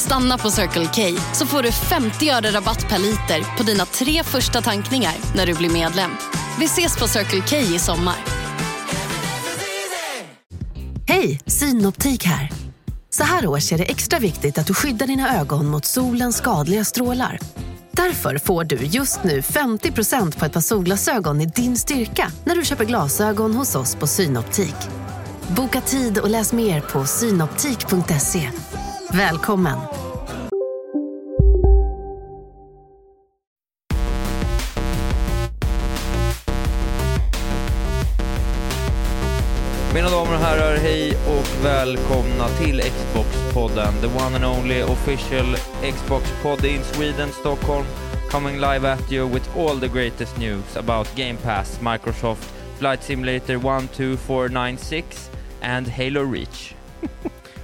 Stanna på Circle K så får du 50 öre rabatt per liter på dina tre första tankningar när du blir medlem. Vi ses på Circle K i sommar. Hej, Synoptik här. Så här års är det extra viktigt att du skyddar dina ögon mot solens skadliga strålar. Därför får du just nu 50% på ett par solglasögon i din styrka när du köper glasögon hos oss på Synoptik. Boka tid och läs mer på synoptik.se. Välkommen! Mina damer och herrar, hej och välkomna till Xbox-podden, the one and only official Xbox-podd in Sweden, Stockholm, coming live at you with all the greatest news about Game Pass, Microsoft, Flight Simulator 12496 and Halo Reach.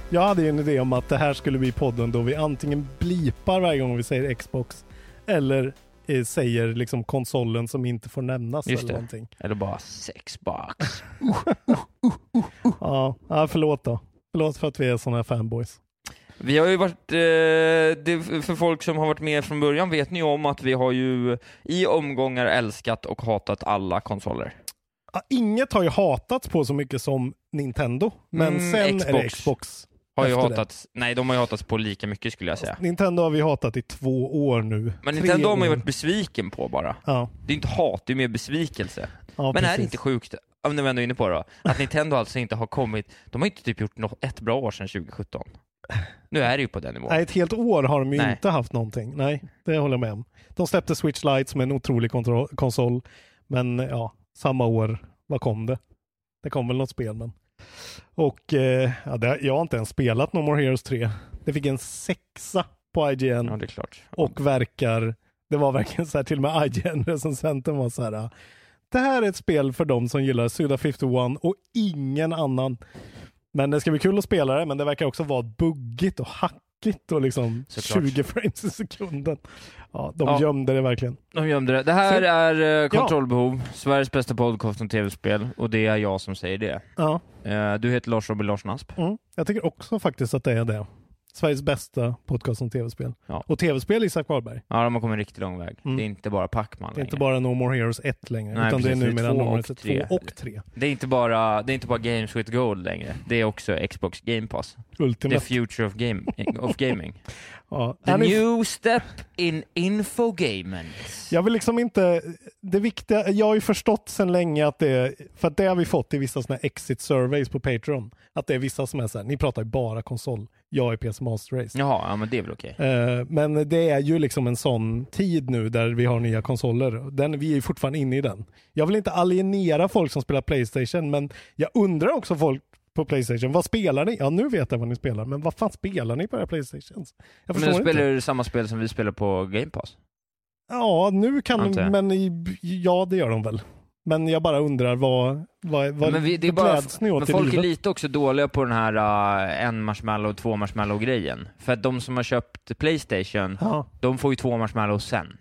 Jag hade ju en idé om att det här skulle bli podden då vi antingen blipar varje gång vi säger Xbox eller eh, säger liksom konsolen som inte får nämnas Just eller det. någonting. Eller bara sexbox. Ja, ja, förlåt då. Förlåt för att vi är sådana här fanboys. Vi har ju varit, eh, för folk som har varit med från början vet ni om att vi har ju i omgångar älskat och hatat alla konsoler. Ja, inget har ju hatats på så mycket som Nintendo, men Mm, sen är det Xbox. Har ju det. hatats, nej de har ju hatats på lika mycket skulle jag säga. Nintendo har vi hatat i två år nu. Men Tre Nintendo har man ju år. varit besviken på bara. Ja, Det är inte hat, det är mer besvikelse. ja Men är precis. det inte sjukt, om ni ändå inne på det då, att Nintendo alltså inte har kommit, de har inte typ gjort något, ett bra år sedan 2017. Nu är det ju på den nivån. Nej, ett helt år har de ju Nej. inte haft någonting. Nej, det håller jag med om. De släppte Switch Lite som är en otrolig konsol, men ja, samma år, vad kom det? Det kom väl något spel, men... Och eh, jag har inte ens spelat No More Heroes 3. Det fick en sexa på IGN Ja, det är klart. och verkar, det var verkligen så här, till och med IGN-recensenten var så här, det här är ett spel för de som gillar Suda 51 och ingen annan. Men det ska bli kul att spela det, men det verkar också vara buggigt och hackigt och liksom Såklart. 20 frames i sekunden. Ja, de Ja. gömde det verkligen. De gömde det. Det här Så- är eh, Kontrollbehov, Sveriges bästa podcast om tv-spel, och det är jag som säger det. Ja, Eh, du heter Lars Robin Larsson Asp. mm. Jag tycker också faktiskt att det är det. Sveriges bästa podcast om tv-spel. Ja. Och tv-spel Isak Wahlberg. Ja, de har kommit en riktigt lång väg. Mm. Det är inte bara Pacman Det är inte bara No More Heroes 1 längre, Nej, utan precis. Det är numera No More Heroes tre. 2 och 3. Det är inte bara, det är inte bara Games with Gold längre. Det är också Xbox Game Pass. The Ultimate. future of, game, of gaming. Ja. The new step in infogaming. Jag vill liksom inte, det viktiga, jag har ju förstått sedan länge att det för att det har vi fått i vissa sådana exit surveys på Patreon, att det är vissa som är så här, ni pratar ju bara konsol, jag är PC Master Race. Jaha, ja men det är väl okej. Eh, men det är ju liksom en sån tid nu där vi har nya konsoler. Den, vi är ju fortfarande inne i den. Jag vill inte alienera folk som spelar Playstation, men jag undrar också folk på Playstation, vad spelar ni? Ja, nu vet jag vad ni spelar, men vad fan spelar ni på era Playstations? Jag Men förstår de spelar ju samma spel som vi spelar på Game Pass. Ja, nu kan de, men i, ja det gör de väl. Men jag bara undrar vad, vad, vad, men vi, det är bara, ni åt men folk är livet? lite också dåliga på den här uh, en marshmallow, två marshmallow grejen. För att de som har köpt Playstation, Ja, de får ju två marshmallows sen.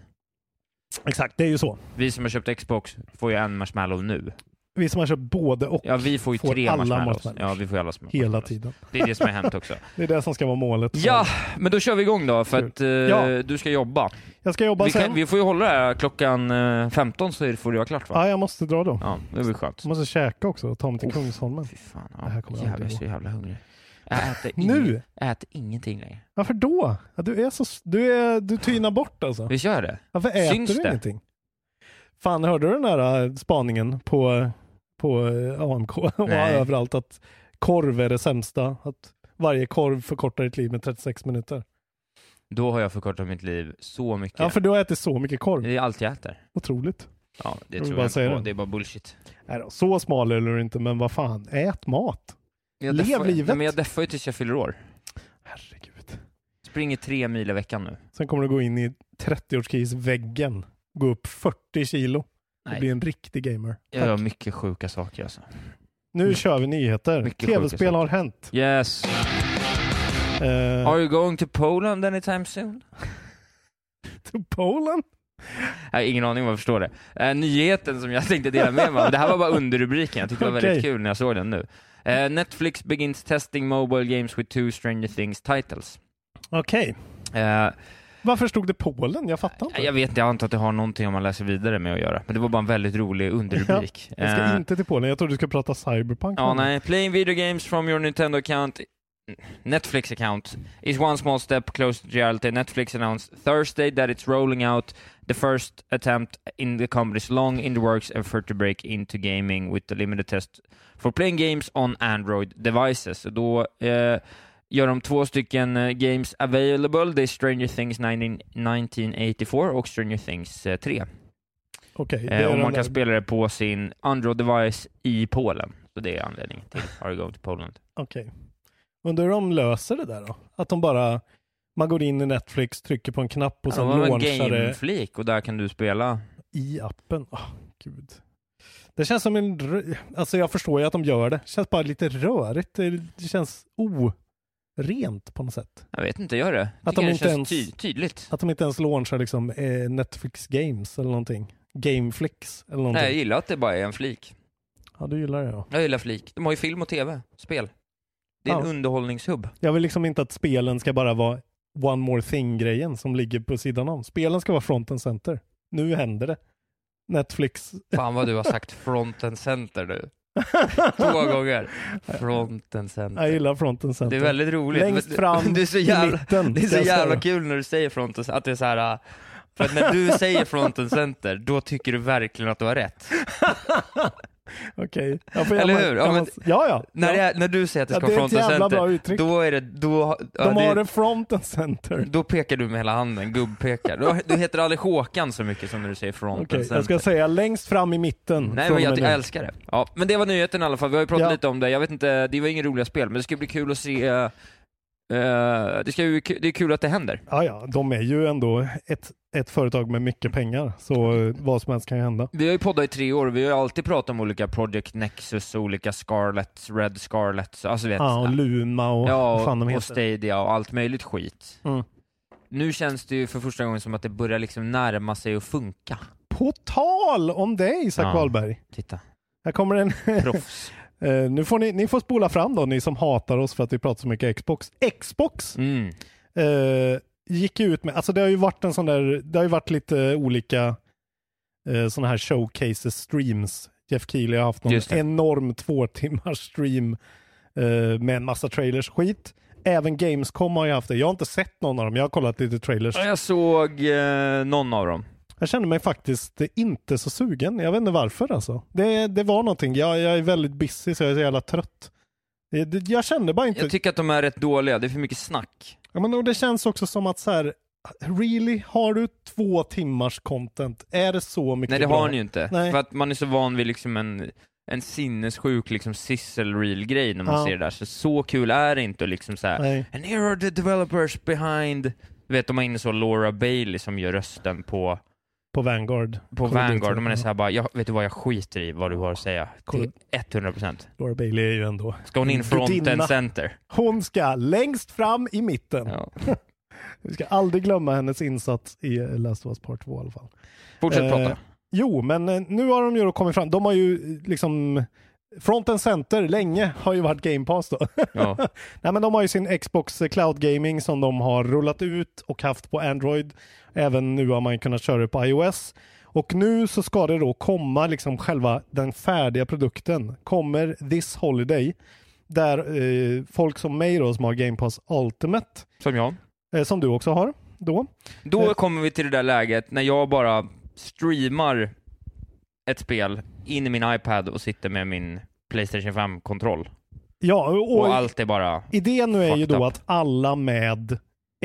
exakt, det är ju så. Vi som har köpt Xbox får ju en marshmallow nu. Vi som har köpt både och Ja, vi får ju Får tre alla marshmallows. Ja, vi får alla hela tiden. Det är det som har hänt också. Det är det som ska vara målet. Ja, men då kör vi igång då, för att eh, Ja. du ska jobba. Jag ska jobba Vi, sen. kan, vi får ju hålla det här klockan eh, 15 så får det vara klart va? Ja, jag måste dra då. Ja, det blir skönt. Jag måste käka också och ta mig till Uff. Kungsholmen. Fy fan, Det här ja. kommer aldrig jag är så jävla hungrig. Jag äter, Nu? jag äter ingenting längre. Varför då? Ja, du, är så, du, är, du tynar bort alltså. Gör jag det? Varför äter Syns du det? ingenting? Fan, hörde du den där äh, spaningen på, på äh, AMK och Nej. överallt att korv är det sämsta? Att varje korv förkortar ditt liv med 36 minuter. Då har jag förkortat mitt liv så mycket. Ja, för du har ätit så mycket korv. Det är allt jag äter. Otroligt. Ja, det Jag tror jag säga inte på. det. Är bara bullshit. Nej då, så smal är du inte, men vad fan, ät mat. Jag Lev deffar- livet. Nej, men jag deffar ju tills jag fyller år. Herregud. Springer tre mil i veckan nu. Sen kommer du gå in i 30-årskrisväggen, gå upp 40 kilo. Och Nej. bli en riktig gamer. Jag gör Tack. mycket sjuka saker alltså. Nu kör vi nyheter. Mycket Tv-spel har hänt. Yes. Eh, Are you going to Poland anytime soon? to Polen? Jag har ingen aning om jag förstår det. Eh, nyheten som jag tänkte dela med mig av, det här var bara underrubriken, jag tyckte det var väldigt Okej. kul när jag såg den nu. Eh, Netflix begins testing mobile games with two Stranger Things titles. Okej. Eh, Varför stod det Polen? Jag fattar inte. jag vet inte, jag antar att det har någonting om man läser vidare med att göra, men det var bara en väldigt rolig underrubrik. Jag ska Eh, inte till Polen. Jag trodde du skulle prata Cyberpunk. Ja, nej. Playing video games from your Nintendo account, Netflix account, is one small step closer to reality. Netflix announced Thursday that it's rolling out the first attempt in the company's long in the works effort to break into gaming with the limited test for playing games on Android devices. Så Då eh, gör de två stycken eh, games available. Det är Stranger Things 19, 1984 och Stranger Things eh, 3. Okej. det Eh, är och man kan spela det på sin Android-device i Polen. Så det är anledningen till Are you going to Poland? Okej. Undrar hur de löser det där då? Att de bara, man går in i Netflix, trycker på en knapp och sen det var en launchar det game-flik och där kan du spela. i appen. Åh, gud. Det känns som en, alltså jag förstår ju att de gör det. Det känns bara lite rörigt. Det, känns orent på något sätt. Jag vet inte, gör det? Att Tycker de det inte känns ens- ty- tydligt. Att de inte ens launchar liksom eh, Netflix Games eller någonting. Gameflix eller någonting. Nej, jag gillar att det bara är en flik. Ja, du gillar det ja. Jag gillar flik. De har ju film och tv, spel. Det är en Ja. underhållningshubb. Jag vill liksom inte att spelen ska bara vara one more thing-grejen som ligger på sidan om. Spelen ska vara front and center. Nu händer det. Netflix. Fan vad du har sagt front and center nu. Två gånger. Front and Jag center. gillar front and center. Det är väldigt roligt. Längst fram det är så jävla, mitten. Det är så jävla kul när du säger front and att det är så här. äh, För att när du säger front and center, då tycker du verkligen att du har rätt. Okej. Jag jag Eller hur? Ja, jag men- ja, ja. När, ja. är, när du säger att det Ja, ska är vara front and center, då är det, då, ja, De har det front and center. då pekar du med hela handen, gubbpekar. Du, du heter aldrig Håkan så mycket som när du säger front Okej, and center. jag ska säga längst fram i mitten. Nej men jag, jag älskar det. Ja, men det var nyheten i alla fall, vi har ju pratat Ja. lite om det, jag vet inte, det var inga roliga spel, men det ska bli kul att se eh, det, ska ju, det är kul att det händer. Ja, ja, de är ju ändå ett, ett företag med mycket pengar, så eh, vad som helst kan ju hända. Vi har ju poddat i tre år, vi har ju alltid pratat om olika Project Nexus och olika Scarlett, Red Scarlett, alltså vet, Ja, och Luma och ja, fan de och, och heter. Stadia och allt möjligt skit. Mm. Nu känns det ju för första gången som att det börjar liksom närma sig att funka. På tal om det Isak Ja. Wahlberg. Titta, Här kommer en... proffs. Eh, nu får ni, ni får spola fram då, ni som hatar oss för att vi pratar så mycket Xbox. Xbox Mm. eh, gick ut med, alltså det har ju varit en sån där, det har ju varit lite olika eh, sådana här showcases, streams. Jeff Keely har haft någon enorm två timmars stream eh, med en massa trailers skit. Även Gamescom har ju haft det. Jag har inte sett någon av dem, jag har kollat lite trailers. Ja, Jag såg någon av dem. Jag känner mig faktiskt inte så sugen. Jag vet inte varför alltså. Det, det var någonting. Jag, jag är väldigt busy så jag är så jävla trött. Det, det, jag kände bara inte... Jag tycker att de är rätt dåliga, det är för mycket snack. Ja, men och det känns också som att så här, really, har du två timmars content? Är det så mycket Nej det bra? har ni ju inte. Nej. För att man är så van vid liksom en, en sinnessjuk liksom sizzle-reel-grej när man Ja. ser det där. Så så kul är det inte liksom såhär, Nej. and here are the developers behind du vet, de har inne så Laura Bailey som gör rösten på, På Vanguard. på Vanguard. De är såhär bara, jag, vet du vad, jag skiter i vad du har att säga. Till 100%. Laura Bailey är ju ändå... Ska hon in front Gudinna. and center? Hon ska längst fram i mitten. Ja. Vi ska aldrig glömma hennes insats i eh, Last of Us Part 2 i alla fall. Fortsätt Eh, prata. Jo, men eh, nu har de ju kommit fram. De har ju eh, liksom Front and Center länge har ju varit Game Pass då. Ja. Nej men de har ju sin Xbox Cloud Gaming som de har rullat ut och haft på Android. Även nu har man kunnat köra det på iOS. Och nu så ska det då komma liksom själva den färdiga produkten. Kommer this holiday. Där eh, folk som mig då som har Game Pass Ultimate, Som jag. eh, som du också har då. Då Eh. kommer vi till det där läget när jag bara streamar ett spel in i min iPad och sitter med min Playstation 5-kontroll. Ja, och, Och allt är bara... idén nu är ju då up. att alla med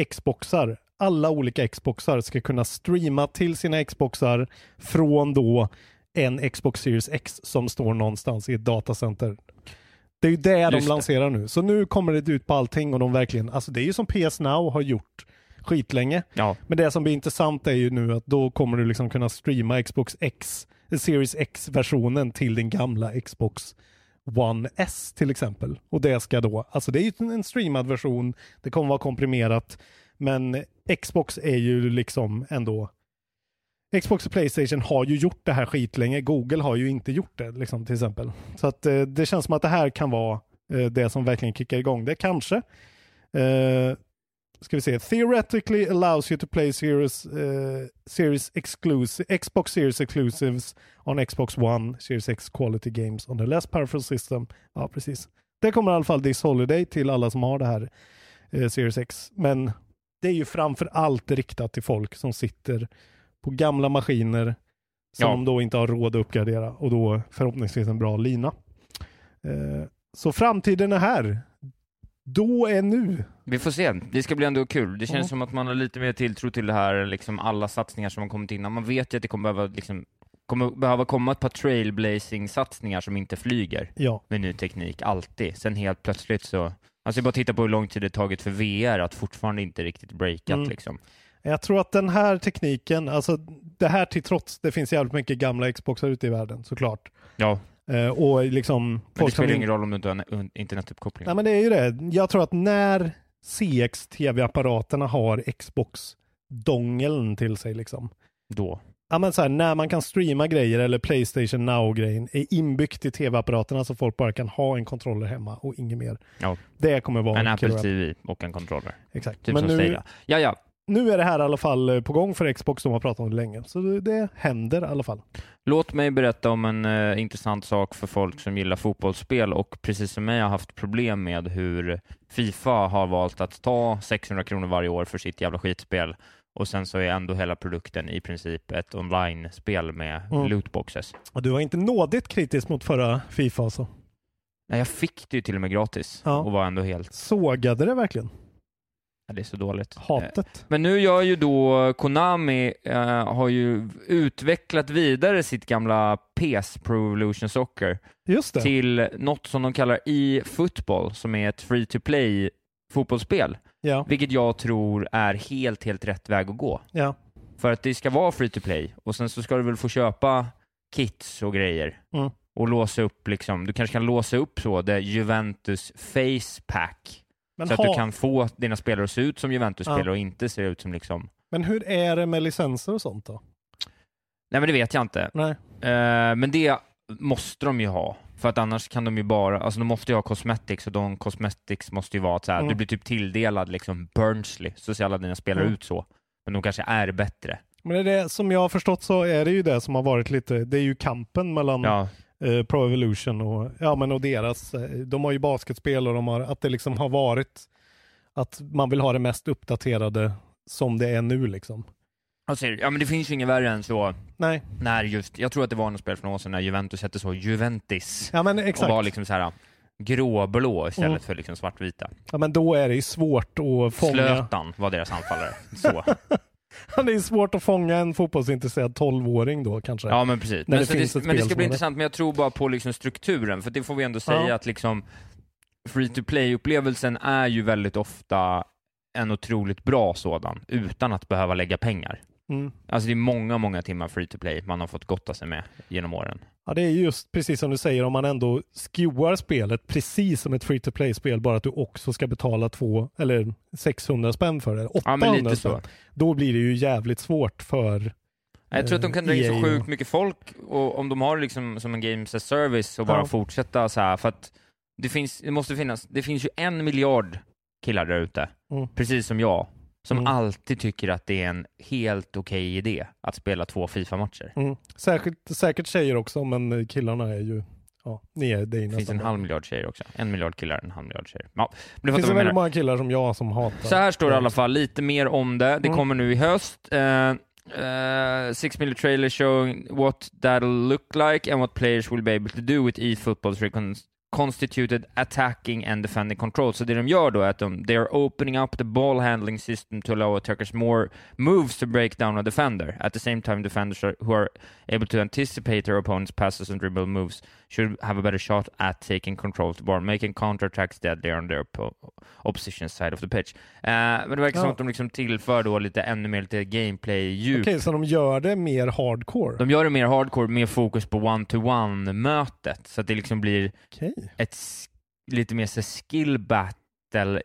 Xboxar, alla olika Xboxar ska kunna streama till sina Xboxar från då en Xbox Series X som står någonstans i ett datacenter. Det är ju det de Just det. lanserar nu. Så nu kommer det ut på allting och de verkligen, alltså det är ju som PS Now har gjort skitlänge. Ja, Men det som blir intressant är ju nu att då kommer du liksom kunna streama Xbox X Series X-versionen till den gamla Xbox One S till exempel. Och det ska då, alltså det är ju en streamad version, det kommer vara komprimerat, men Xbox är ju liksom ändå Xbox och Playstation har ju gjort det här skitlänge. Google har ju inte gjort det liksom, till exempel. Så att eh, det känns som att det här kan vara eh, det som verkligen kickar igång det. Kanske. Eh, ska vi se. Theoretically allows you to play series, eh, series exclusive, Xbox Series exclusives on Xbox One, Series X quality games on the less powerful system. Ja, precis. Det kommer i alla fall this holiday till alla som har det här eh, Series X. Men det är ju framför allt riktat till folk som sitter på gamla maskiner som Ja. de då inte har råd att uppgradera och då förhoppningsvis en bra lina. Eh, så framtiden är här. Då är nu. Vi får se. Det ska bli ändå kul. Det känns Ja. som att man har lite mer tilltro till det här, liksom alla satsningar som har kommit innan. Man vet ju att det kommer behöva, liksom, kommer behöva komma ett par trailblazing-satsningar som inte flyger Ja, med ny teknik, alltid. Sen helt plötsligt så... Alltså bara titta på hur lång tid det tagit för VR att fortfarande inte riktigt breakat Mm. liksom. jag tror att den här tekniken, alltså det här till trots, det finns jävligt mycket gamla Xboxar ute i världen såklart. Ja, och liksom men det spelar in- ingen roll om du inte har en internetuppkoppling. Nej men det är ju det. Jag tror att när CX tv-apparaterna har Xbox-dongeln till sig liksom. Då. Ja men så här, när man kan streama grejer eller Playstation Now-grejen är inbyggt i tv-apparaterna så folk bara kan ha en kontroller hemma och inget mer. Ja. Det kommer vara En killer Apple app. TV och en controller. Exakt. Typ men som nu, Stadia. Ja, ja. Nu är det här i alla fall eh, på gång för Xbox, de har pratat om det länge. Så det, det händer i alla fall. Låt mig berätta om en eh, intressant sak för folk som gillar fotbollsspel och precis som mig har haft problem med hur Fifa har valt att ta 600 kronor varje år för sitt jävla skitspel och sen så är ändå hela produkten i princip ett online-spel med Mm. lootboxes. Och du var inte nådigt kritisk mot förra Fifa alltså. Nej, jag fick det ju till och med gratis Ja. och var ändå helt... Sågade det verkligen? Det är så dåligt. Eh, Hatet? Men nu gör ju då Konami, eh, har ju utvecklat vidare sitt gamla PES, Pro Evolution Soccer, till något som de kallar e-football, som är ett free to play fotbollsspel, Ja, vilket jag tror är helt, helt rätt väg att gå. ja. För att det ska vara free to play och sen så ska du väl få köpa kits och grejer Mm. och låsa upp liksom, du kanske kan låsa upp så det Juventus face pack Men, så att ha, du kan få dina spelare att se ut som Juventus-spelare Ja. och inte se ut som liksom men hur är det med licenser och sånt då? Nej men det vet jag inte. Nej. Eh, men det måste de ju ha. För att annars kan de ju bara, alltså de måste ju ha cosmetics och de cosmetics måste ju vara att så här, Mm. du blir typ tilldelad liksom Burnsley, så ser alla dina spelare Mm. ut så. Men de kanske är bättre. Men det, som jag har förstått så är det ju det som har varit lite, det är ju kampen mellan Ja, eh, Pro Evolution och, ja, men och deras, eh, de har ju basketspel och de har, att det liksom har varit att man vill ha det mest uppdaterade som det är nu liksom. alltså, ja men det finns ju inget värre än så, Nej, när just, jag tror att det var något spel för några år sedan när Juventus hette så Juventus. ja men Och exakt. var liksom så här gråblå istället Mm. för liksom svartvita. Ja men då är det ju svårt att fånga, Slötan var deras anfallare. Så. det är svårt att fånga en fotbollsintresserad 12-åring då kanske. Ja men precis. Men, det det, men det ska bli intressant, men jag tror bara på liksom strukturen, för det får vi ändå säga Ja. att liksom free to play-upplevelsen är ju väldigt ofta en otroligt bra sådan, utan att behöva lägga pengar. Mm. Alltså det är många, många timmar free to play man har fått gotta sig med genom åren. Ja, det är just precis som du säger, om man ändå skewar spelet precis som ett free to play-spel, bara att du också ska betala två eller 600 spänn för det, 800 Ja spänn. Då blir det ju jävligt svårt för Jag tror att de kan dra in så EA sjukt och- mycket folk, och om de har liksom som en games as service och bara Ja. fortsätta så här, för att det finns, det måste finnas, det finns ju en miljard killar där ute, Mm. precis som jag, som Mm. alltid tycker att det är en helt okej idé att spela två Fifa-matcher. Mm. Särskilt, säkert tjejer också, men killarna är ju, ja, ni är, det är finns en halv miljard tjejer också. En miljard killar, en halv miljard tjejer. Ja, Det finns det väldigt många killar som jag som hatar. Så här står det i alla fall, lite mer om det. Det Mm. kommer nu i höst. Uh, uh, six minute trailer showing what that'll look like and what players will be able to do with eFootball's recon- constituted attacking and defending control. Så det de gör då är att de they are opening up the ball handling system to allow attackers more moves to break down a defender. At the same time, defenders are, who are able to anticipate their opponent's passes and dribble moves should have a better shot at taking control of the ball, making counterattacks deadlier on their oppo- opposition side of the pitch. Eh, men det verkar som Ja. att de liksom tillför då lite ännu mer lite gameplay-djup. Okej, så de gör det mer hardcore? De gör det mer hardcore, mer fokus på one-to-one-mötet, så att det liksom blir Okej. ett lite mer så skill battle,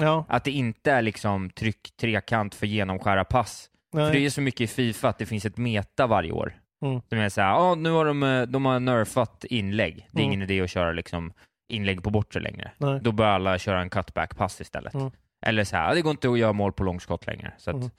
Ja, att det inte är liksom tryck trekant för genomskära pass. nej. För det är så mycket i Fifa att det finns ett meta varje år. Mm. Som är såhär, ja nu har de, eh, de har nerfat inlägg. Det är Mm. ingen idé att köra liksom inlägg på bortre längre. nej. Då bör alla köra en cutback-pass istället. Mm. Eller så här, "Ja, det går inte att göra mål på långskott längre. Så att, Mm.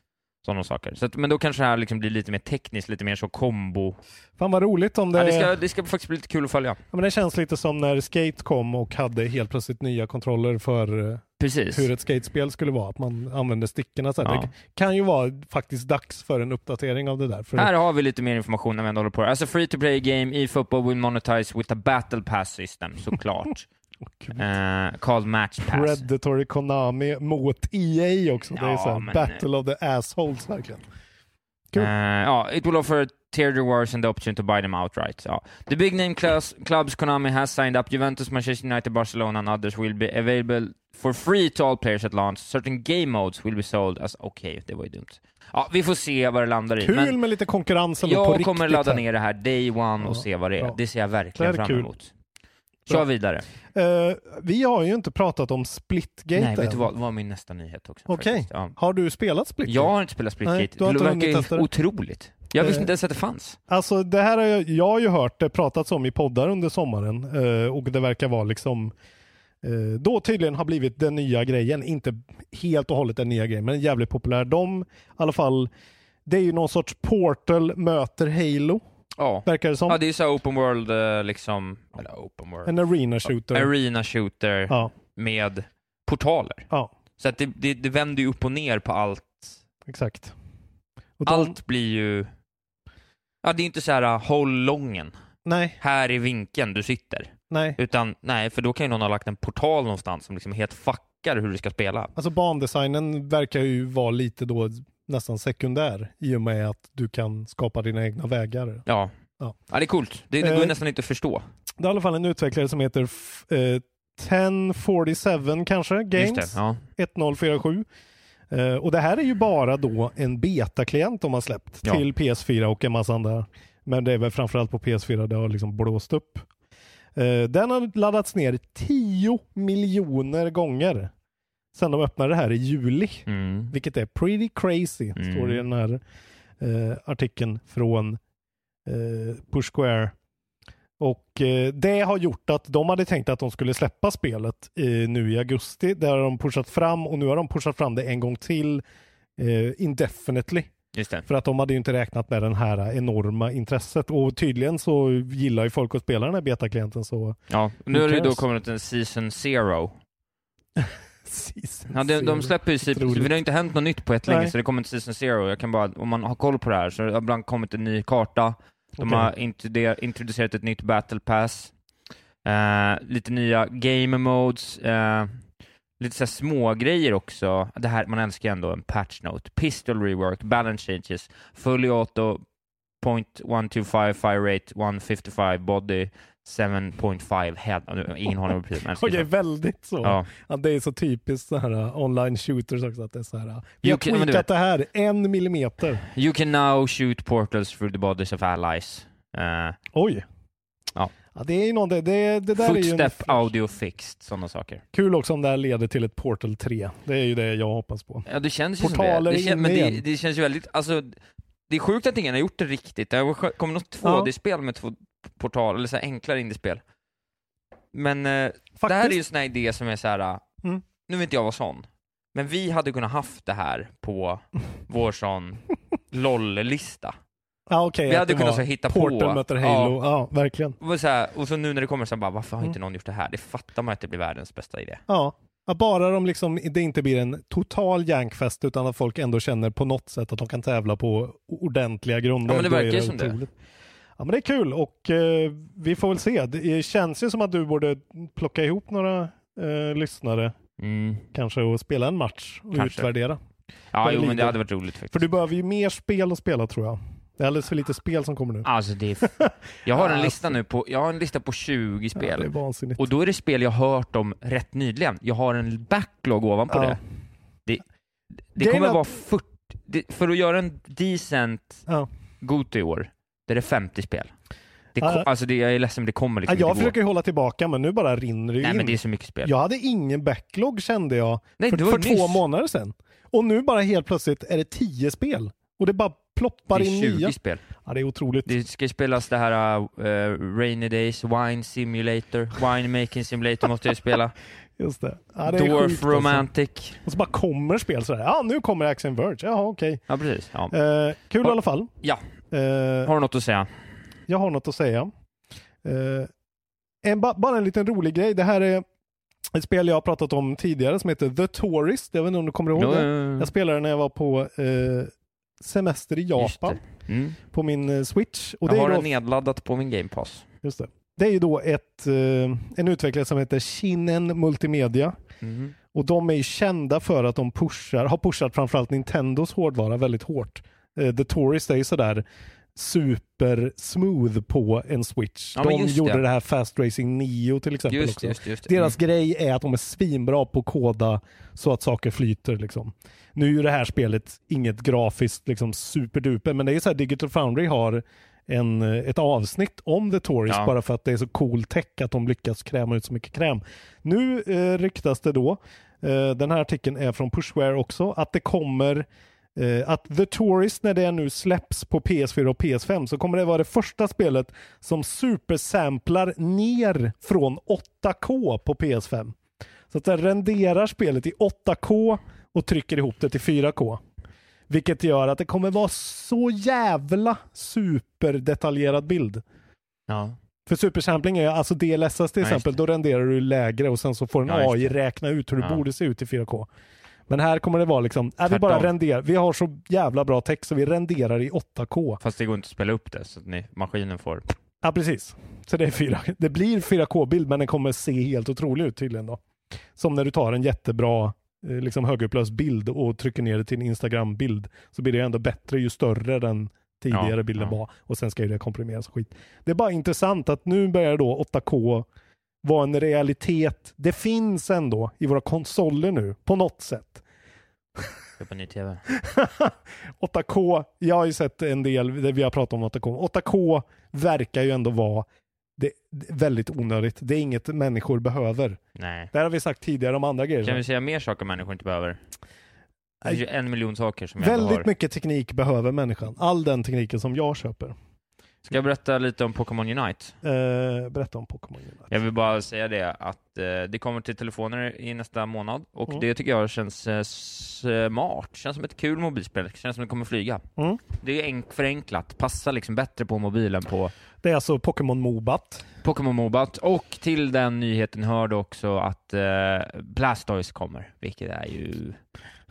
Sådana saker. Så att, men då kanske det här liksom blir lite mer tekniskt, lite mer så kombo. Fan vad roligt om det... Ja, det, ska, det ska faktiskt bli lite kul att följa. Ja, men det känns lite som när Skate kom och hade helt plötsligt nya kontroller för eh, Precis. hur ett skatespel skulle vara. Att man använde stickorna. Så. Ja. Det kan ju vara faktiskt dags för en uppdatering av det där. Här har vi lite mer information när vi ändå håller på. Alltså free to play game, e-football will monetize with a battle pass system, såklart. Gud. uh, called match pass. Predatory Konami mot EA också. det är Ja, så här, men- battle of the assholes verkligen. Kul. Uh, ja, it will offer tier rewards and the option to buy them outright. Ja. The big name class, clubs Konami has signed up, Juventus, Manchester United, Barcelona and others will be available for free to all players at launch. Certain game modes will be sold as... Okej, det var ju dumt. Ja, vi får se vad det landar i. Kul men med lite konkurrens på jag riktigt. kommer ladda ner det här day one och Ja, se vad det är. ja. Det ser jag verkligen fram kul. emot. Kör Bra. vidare. Eh, vi har ju inte pratat om Splitgate Nej, vet du vad? Det var min nästa nyhet också. Okej. faktiskt. Ja. Har du spelat Splitgate? Jag har inte spelat Nej, Splitgate. du har det verkar ju otroligt. Jag visste Eh, inte ens att det fanns. Alltså det här har jag, jag har ju hört det pratats om i poddar under sommaren eh, och det verkar vara liksom då tydligen har blivit den nya grejen. Inte helt och hållet den nya grejen, men jävligt populär. De, i alla fall, det är ju någon sorts Portal möter Halo, Ja. verkar det som. Ja, det är så open world eh, liksom, eller open world, En arena shooter. arena shooter Ja, med portaler. ja, Så att det, det, det vänder ju upp och ner på allt. exakt. De, Allt blir ju... Ja, det är inte så här uh, håll lången, Nej, här är vinkeln du sitter. Nej. Utan, nej, för då kan ju någon ha lagt en portal någonstans som liksom helt fuckar hur du ska spela. Alltså bandesignen verkar ju vara lite då nästan sekundär i och med att du kan skapa dina egna vägar. Ja. Ja. Ja, det är coolt. Det, det går Eh, nästan inte att förstå. Det är i alla fall en utvecklare som heter eh, 1047 kanske, Games. Det, ja. 1047. Eh, och det här är ju bara då en betaklient de har släppt Ja. till PS4 och en massa andra. Men det är väl framförallt på PS4 det har liksom blåst upp. Eh, den har laddats ner 10 miljoner gånger sedan de öppnade det här i juli. Mm. Vilket är pretty crazy, Mm. står det i den här eh, artikeln från eh, Push Square. Och eh, det har gjort att de hade tänkt att de skulle släppa spelet eh, nu i augusti. Där har de pushat fram och nu har de pushat fram det en gång till eh, indefinitely. För att de hade ju inte räknat med den här enorma intresset och tydligen så gillar ju folk att spela den här betaklienten så Ja, nu har det ju då kommit en season zero. Season Ja, de, de släpper ju Otroligt. det har inte hänt något nytt på ett länge, så det kommer en season zero. Jag kan bara, om man har koll på det här, så har det ibland kommit en ny karta, de Okej. har introdu- introducerat ett nytt battle pass, eh, lite nya game modes, eh, lite såhär små grejer också. Det här, man älskar ju ändå en patch note. Pistol rework, balance changes, fully auto, .125 fire rate, 155 body, 7.5 head. Ingen har någon precis, Okej, säga. väldigt så. Ja. Ja, det är så typiskt så här uh, online shooters också. Att det är så här, uh, vi har tweakat det här en millimeter. You can now shoot portals through the bodies of allies. Uh, Oj. Ja. Det är ju någon, det, det, där är ju en footstep audio fixed, sådana saker. kul också om det här leder till ett Portal 3. Det är ju det jag hoppas på. Ja, det känns ju som det. det kän, men det, det känns ju väldigt, alltså, det är sjukt att ingen har gjort det riktigt. Det har kommit något Ja. 2D-spel med två portaler, eller så enklare indiespel. Men eh, det här är ju en sån här idé som är så här. äh, Mm. nu vet inte jag vara sån, men vi hade kunnat haft det här på vår sån LOL-lista. Ja, okej, Vi hade det kunnat så hitta Portal på. möter Ja. Halo. Ja, verkligen. Och så, här, och så nu när det kommer så bara, varför har Mm. inte någon gjort det här? Det fattar man att det blir världens bästa idé. Ja. Ja, bara de liksom, det inte blir en total jankfest utan att folk ändå känner på något sätt att de kan tävla på ordentliga grunder. Ja, men det verkar ju som det. otroligt. Ja men det är kul och eh, vi får väl se. Det känns ju som att du borde plocka ihop några eh, lyssnare Mm. kanske och spela en match och Kanske. utvärdera. Ja, jo, men det hade varit roligt faktiskt. För du behöver ju mer spel att spela tror jag. Det är alldeles för lite spel som kommer nu. Alltså det är... Jag har en Ja, lista nu på, jag har en lista på 20 Ja, spel. det är vansinnigt. och då är det spel jag hört om rätt nyligen. Jag har en backlog ovanpå Ja. det. Det, det kommer att- vara 40... Det, för att göra en decent Ja. Goto i år, det är det 50 spel. Det kom, Ja. Alltså det, jag är ledsen, men det kommer Ja, liksom jag inte försöker hålla tillbaka men nu bara rinner det Nej in. men det är så mycket spel. Jag hade ingen backlog kände jag Nej, för, för två månader sedan. Och nu bara helt plötsligt är det tio spel. Och det bara ploppar Det in är 20 nya. spel. Ja, det är otroligt. Det ska spelas det här uh, Rainy Days, Wine Simulator, Wine Making Simulator måste jag spela. Just det. Ja, det Dwarf sjukt, alltså. Romantic. Och så bara kommer spel sådär. Ja, nu kommer Action Verge. Jaha, okej. Ja, precis. Ja. Eh, kul i Har- alla fall. Ja. Eh, Har du något att säga? jag har något att säga. Eh, en, ba, bara en liten rolig grej. Det här är ett spel jag har pratat om tidigare som heter The Tourist. Jag vet inte om du kommer ihåg det? Mm. Jag spelade när jag var på semester i Japan det. Mm. på min eh, Switch. Och det, jag är har den nedladdat på min Game Pass. just det. det är ju då ett, eh, en utvecklare som heter Shinen Multimedia. Mm. Och de är ju kända för att de pushar, har pushat framförallt Nintendos hårdvara väldigt hårt. Eh, The Tourist är ju sådär super smooth på en Switch. Ja, de gjorde det. det här Fast Racing 9 till exempel Just, också. just, just. Deras grej är att de är svinbra på att koda så att saker flyter. Liksom. Nu är ju det här spelet inget grafiskt liksom, superduper, men det är så här Digital Foundry har en, ett avsnitt om The Tourist Ja. bara för att det är så cool tech att de lyckas kräma ut så mycket kräm. Nu eh, ryktas det då, eh, den här artikeln är från Pushware också, att det kommer eh, att The Tourist när det nu släpps på PS4 och PS5 så kommer det vara det första spelet som supersamplar ner från 8K på PS5. Så att det renderar spelet i 8K och trycker ihop det till 4K. Vilket gör att det kommer vara så jävla superdetaljerad bild. Ja. För supersampling är alltså DLSS till Ja, exempel, då renderar du lägre och sen så får en Ja, AI räkna ut hur det Ja. borde se ut i 4K. Men här kommer det vara liksom, äh, vi bara renderar, vi har så jävla bra text så vi renderar i 8K. Fast det går inte att spela upp det, så att ni, maskinen får... Ja, precis. Så det, är 4, det blir 4K-bild, men den kommer se helt otrolig ut tydligen då. Som när du tar en jättebra eh, liksom högupplöst bild och trycker ner det till en Instagram-bild så blir det ändå bättre ju större den tidigare Ja, bilden ja. var. Och sen ska ju det komprimeras och skit. Det är bara intressant att nu börjar då 8K vara en realitet. Det finns ändå i våra konsoler nu, på något sätt. Köpa ny TV. 8K, jag har ju sett en del, där vi har pratat om 8K. 8K verkar ju ändå vara det, väldigt onödigt. Det är inget människor behöver. Nej. Det här har vi sagt tidigare om andra grejer. Kan vi säga mer saker människor inte behöver? Det finns ju en miljon saker som jag Väldigt har. mycket teknik behöver människan. All den tekniken som jag köper. Ska jag berätta lite om Pokémon Unite? Eh, berätta om Pokémon Unite. Jag vill bara säga det att eh, det kommer till telefoner i nästa månad och Mm. det tycker jag känns eh, smart. Känns som ett kul mobilspel. Känns som det kommer flyga. Mm. Det är enk- förenklat, passar liksom bättre på mobilen på Det är alltså Pokémon Mobat. Pokémon Mobat och till den nyheten hörde också att eh, Blastoise kommer, vilket är ju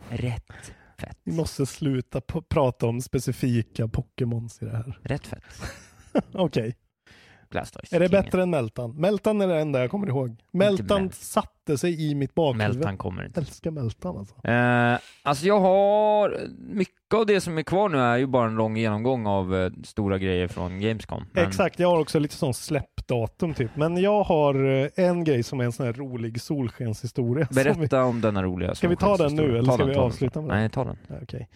rätt fett. Vi måste sluta prata om specifika Pokémons i det här. Rätt fett. Okej. Blastoise. Är det bättre än Meltan? Meltan är det enda jag kommer ihåg. Meltan Mel- satte sig i mitt bakhuvud. Meltan kommer inte. Älskar Meltan alltså. Eh, alltså jag har, mycket av det som är kvar nu är ju bara en lång genomgång av eh, stora grejer från Gamescom. Men- Exakt, jag har också lite sån släppdatum typ. Men jag har eh, en grej som är en sån här rolig solskenshistoria. som vi- Berätta om denna roliga Ska vi ta den nu, eller Ta ska den, vi ta den. avsluta med den? Nej, ta den. Okej.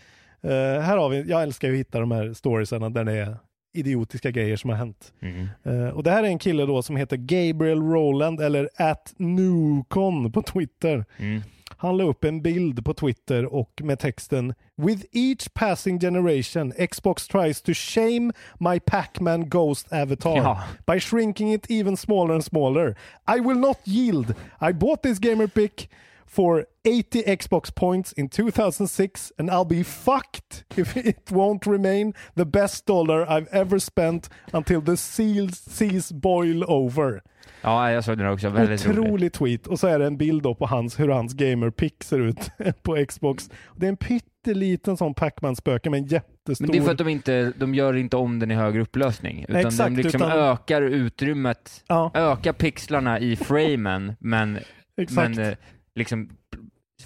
Eh, här har vi, jag älskar ju att hitta de här storiesarna där det är idiotiska grejer som har hänt. Mhm. Eh, och det här är en kille då som heter Gabriel Rowland eller at Newcon på Twitter. Mm. Han la upp en bild på Twitter och med texten With each passing generation Xbox tries to shame my Pac-Man Ghost avatar Ja. by shrinking it even smaller and smaller. I will not yield. I bought this gamer pick for 80 Xbox points in 2006 and I'll be fucked if it won't remain the best dollar I've ever spent until the seals, seas boil over. Ja, jag såg den också. Väldigt rolig. Otrolig tweet. Och så är det en bild på hans, hur hans gamer pick ser ut på Xbox. Det är en pytteliten sån Pac-Man-spöke med en jättestor. Men det är för att de inte, de gör inte om den i högre upplösning. Utan Exakt, de liksom utan- ökar utrymmet, Ja, ökar pixlarna i framen, men, exakt. men eh, liksom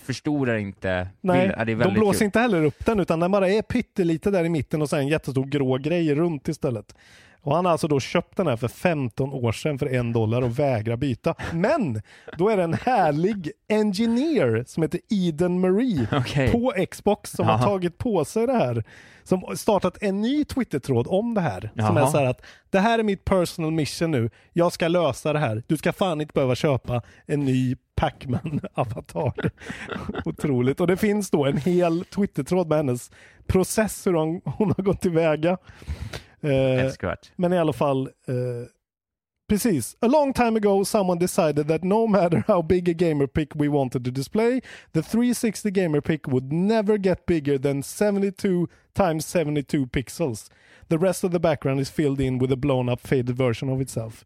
förstorar inte Nej, bilden. Ja, det de blåser kul. inte heller upp den utan den bara är pyttelite där i mitten och sen en jättestor grå grej runt istället. Och han har alltså då köpt den här för 15 år sedan för en dollar och vägrar byta. Men då är det en härlig engineer som heter Eden Marie Okej. på Xbox som har Jaha. tagit på sig det här. Som startat en ny Twitter-tråd om det här. Som Jaha. är så här att det här är mitt personal mission nu. Jag ska lösa det här. Du ska fan inte behöva köpa en ny Pac-Man-avatar. Otroligt. Och det finns då en hel Twitter-tråd med hennes process hur hon, hon har gått tillväga. Eh, men i alla fall, eh, precis. A long time ago someone decided that no matter how big a gamer pic we wanted to display, the 360 gamer pic would never get bigger than 72 times 72 pixels. The rest of the background is filled in with a blown up faded version of itself.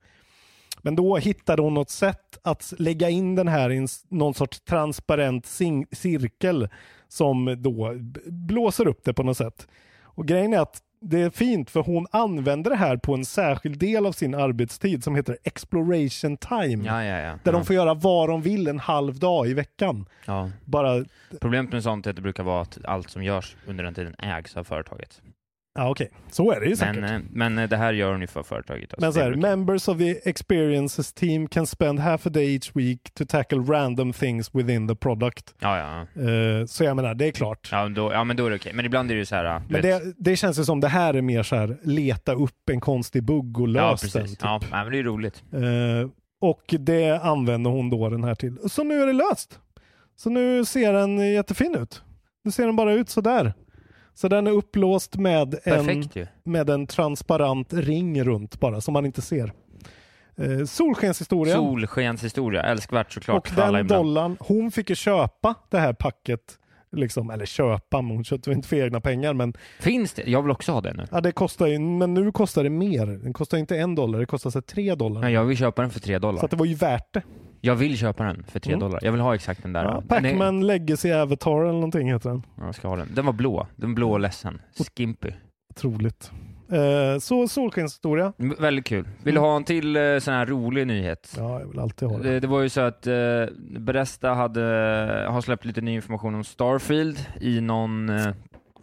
Men då hittade hon något sätt att lägga in den här i någon sorts transparent cirkel som då blåser upp det på något sätt. Och grejen är att det är fint för hon använder det här på en särskild del av sin arbetstid som heter exploration time. Ja, ja, ja. Där de får göra vad de vill en halv dag i veckan. Bara, Problemet med sånt är att det brukar vara att allt som görs under den tiden ägs av företaget. Ja okej, så är det ju säkert. Men, eh, men eh, det här gör hon ju för företaget. alltså. Men så här, members of the experiences team can spend half a day each week to tackle random things within the product. Ja, ja. Eh, så jag menar, det är klart. Ja, då, ja, men då är det okej. Men ibland är det ju så här... Men det, det känns ju som det här är mer så här, leta upp en konstig bugg och ja, lös den. precis. Typ. Ja, men det är roligt. Eh, och det använder hon då den här till. Så nu är det löst. Så nu ser den jättefin ut. Nu ser den bara ut så där. Så den är upplåst med en, Perfekt ju. med en transparent ring runt bara som man inte ser. Eh, solskenshistoria. Solskenshistoria, älskvärt såklart och den dollarn, hon fick ju köpa det här packet. Liksom, eller köpa, men hon köpte inte för egna pengar. Men Finns det? Jag vill också ha det nu. ja, det kostar ju, men nu kostar det mer. Den kostar inte en dollar, det kostar så tre dollar. Men jag vill köpa den för tre Så dollar. att det var ju värt det. Jag vill köpa den för tre Mm. dollar. Jag vill ha exakt den där. Ja, Pac-Man Legacy Avatar eller någonting heter den. Ja, Jag ska ha den. Den var blå. Den blå och ledsen. Skimpy. Otroligt. Eh, så solskenshistoria. M- Väldigt kul. Vill du ha en till eh, sån här rolig nyhet? Ja, jag vill alltid ha det. Det, det var ju så att eh, Bethesda hade, har släppt lite ny information om Starfield i någon... Eh,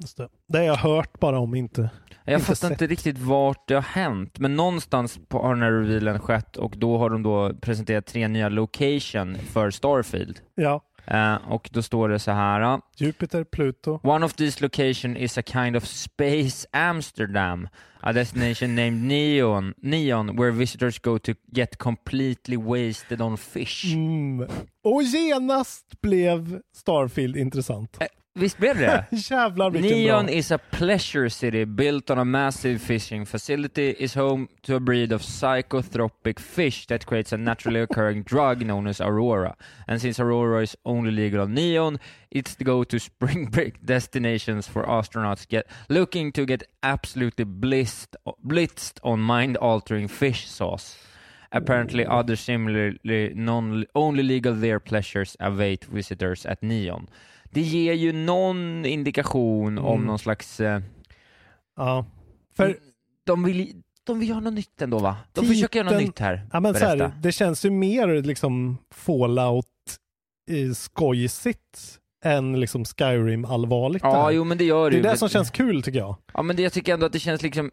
Just det. det har jag hört bara om, inte. jag Inte fattar sett. inte riktigt vart det har hänt, men någonstans på, har den här revealen skett och då har de då presenterat tre nya location för Starfield. Ja. Eh, och då står det så här. eh, Jupiter, Pluto. One of these location is a kind of space Amsterdam, a destination named Neon, Neon where visitors go to get completely wasted on fish. Mm. Och genast blev Starfield intressant. Eh, Visst blev det? Jävlar vilken Neon bra. is a pleasure city built on a massive fishing facility, is home to a breed of psychotropic fish that creates a naturally occurring drug known as Aurora. And since Aurora is only legal on Neon, it's the go-to spring break destinations for astronauts get looking to get absolutely blissed, blitzed on mind-altering fish sauce. Apparently other similarly non, only legal there pleasures await visitors at Neon. Det ger ju någon indikation om Mm. någon slags... Eh, Ja. För, de, vill, de vill göra något nytt ändå va? De Titeln- försöker göra något nytt här. ja, men så här, det känns ju mer liksom Fallout skojsigt än liksom Skyrim allvarligt. det Ja, jo men det gör det är ju. det som känns kul tycker jag. Ja men det, jag tycker ändå att det känns liksom...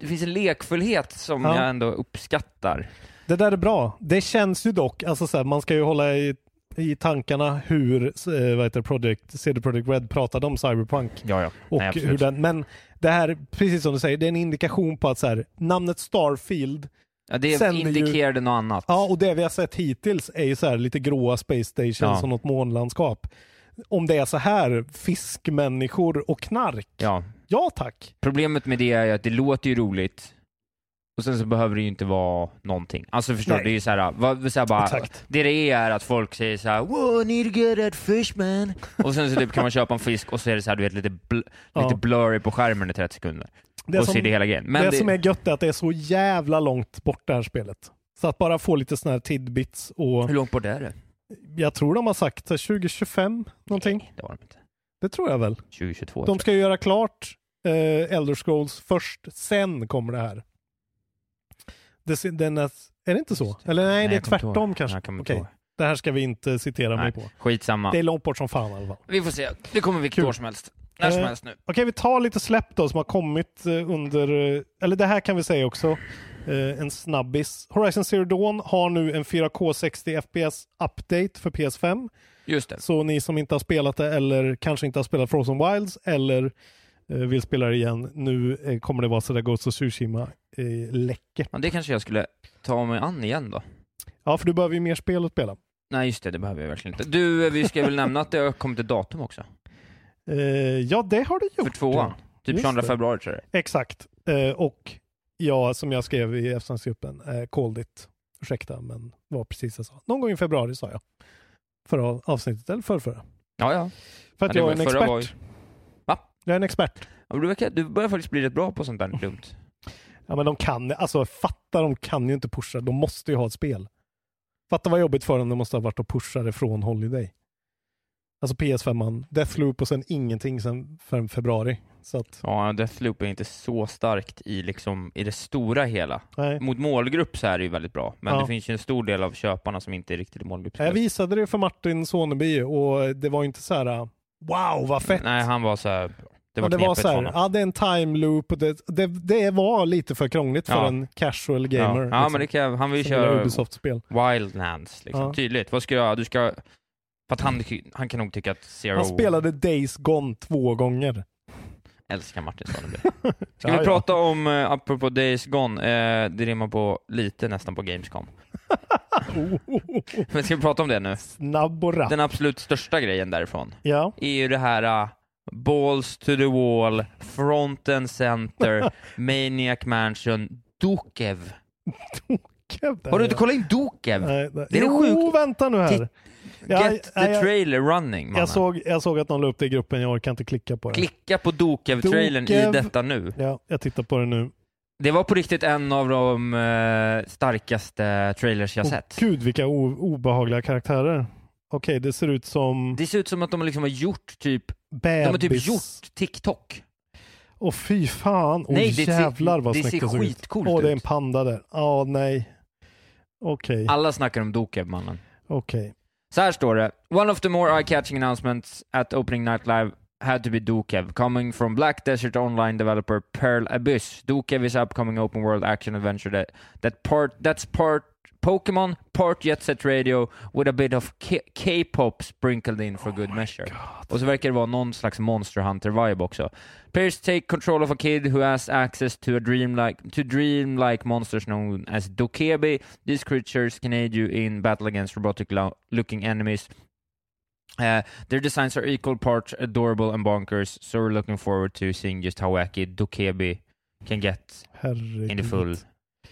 Det finns en lekfullhet som Ja. jag ändå uppskattar. Det där är bra. Det känns ju dock, alltså så här, man ska ju hålla i, i tankarna hur eh, vad heter Project, CD Projekt Red pratade om Cyberpunk. Ja, ja. Och Nej, hur den, men det här, precis som du säger, det är en indikation på att så här, namnet Starfield, Ja, det ju- indikerade något annat. ja och det vi har sett hittills är ju så här lite gråa space stations Ja. och något månlandskap. Om det är så här, fiskmänniskor och knark, ja. ja tack. Problemet med det är ju att det låter ju roligt, och sen så behöver det ju inte vara någonting. Alltså förstår Nej. du? Det är ju såhär, vad, bara, Exakt. det det är att folk säger såhär Wow, need to get that fish man. och sen så typ kan man köpa en fisk och så är det så här, du vet, lite, bl- Ja. lite blurry på skärmen i 30 sekunder. Det, och som, så är det hela grejen. Men det, det, som är gött är att det är så jävla långt bort det här spelet. Så att bara få lite sådana här tidbits och hur långt bort är det? jag tror de har sagt 2025 någonting. Nej, det var de inte. Det tror jag väl. 2022 De ska ju göra klart eh, Elder Scrolls först, sen kommer det här. Det, den är, är det inte så? Eller nej, det är tvärtom kanske. Okej, det här ska vi inte citera mig Nej, på. skitsamma. Det är långt bort som fan i alla fall. Vi får se. Det kommer vilket Kul. år som helst. När som Eh, helst nu. Okej, vi tar lite släpp då som har kommit eh, under, eh, eller det här kan vi säga också, eh, en snabbis. Horizon Zero Dawn har nu en 4K 60 FPS update för PS5. Just det. Så ni som inte har spelat det eller kanske inte har spelat Frozen Wilds eller vill spela det igen, nu eh, kommer det vara sådär Ghost of Tsushima eh, läckert. Ja, det kanske jag skulle ta mig an igen då. Ja, för du behöver ju mer spel att spela. Nej just det, det behöver jag verkligen inte. Du, eh, vi ska väl nämna att det har kommit ett datum också? Eh, ja, det har det gjort. För tvåan. Typ Just 22 det. februari tror jag. Exakt. Eh, och ja, som jag skrev i efterhandsgruppen, eh, called it. Ursäkta, men det var precis jag sa. Någon gång i februari sa jag. Förra avsnittet, eller förrförra. Ja, ja. För att jag är var- en var expert. ju- Va? Jag är en expert. Ja, Du, verkar, du börjar faktiskt bli rätt bra på sånt där dumt. Ja, men de kan, alltså fatta, de kan ju inte pusha. De måste ju ha ett spel. Fatta vad jobbigt för dem det måste ha varit att pusha det från Holiday. Alltså PS5, Deathloop och sen ingenting sen februari. Så att, Ja, Deathloop är inte så starkt i, liksom, i det stora hela. nej. Mot målgrupp så är det ju väldigt bra, men Ja. det finns ju en stor del av köparna som inte är riktigt i målgrupp. Jag visade det för Martin Soneby och det var inte så här wow vad fett. Nej, han var så här. Det var det var så för här, ja det är en time loop det, det, det var lite för krångligt för Ja. en casual Ja, gamer. ja men det kan, han vill ju köra Ubisoft-spel. Wildlands, liksom. Ja. Tydligt. Vad ska jag? Du ska... För att han, han kan nog tycka att Zero... Han spelade Days Gone två gånger. Älskar Martin Sonneby. Ska Ja, vi ja. prata om, uh, apropå Days Gone, eh, det rimmar på lite nästan på Gamescom. Men ska vi prata om det nu? Snabb och rapp. Den absolut största grejen därifrån Ja. är ju det här uh, balls to the wall, front and center, Maniac Mansion, Dukev. Har du inte kollat in Dukev? Nej, nej. Det är jo, sjuk- vänta nu här. Get nej, the jag- trailer running, mannen. Jag såg, jag såg att någon la upp det i gruppen, jag orkar inte klicka på det. Klicka på Dukev-trailern i Dukev. detta nu. Ja, jag tittar på det nu. Det var på riktigt en av de eh, starkaste trailers jag Åh, sett. Gud vilka obehagliga karaktärer. Okej, det ser ut som Det ser ut som att de liksom har gjort typ, bebis. de har typ gjort TikTok. Åh fy fan. Åh Nej, det ser- jävlar vad det snyggt ser det såg ut. Åh, det är en panda där. Ja, nej. Okej, Alla snackar om Dukev, mannen. okej. Så här står det. One of the more eye-catching announcements at opening night live had to be Dukev, coming from Black Desert online developer Pearl Abyss. Dukev is upcoming open world action adventure that, that part that's part Pokemon, part Jet Set Radio with a bit of K- K-pop sprinkled in for oh good measure. God. Och så verkar det vara någon slags Monster Hunter-vibe också. Players take control of a kid who has access to a dreamlike to dreamlike monsters known as Dokebi. These creatures can aid you in battle against robotic-looking enemies. Uh, their designs are equal parts adorable and bonkers, so we're looking forward to seeing just how wacky Dokebi can get Herregud. in the full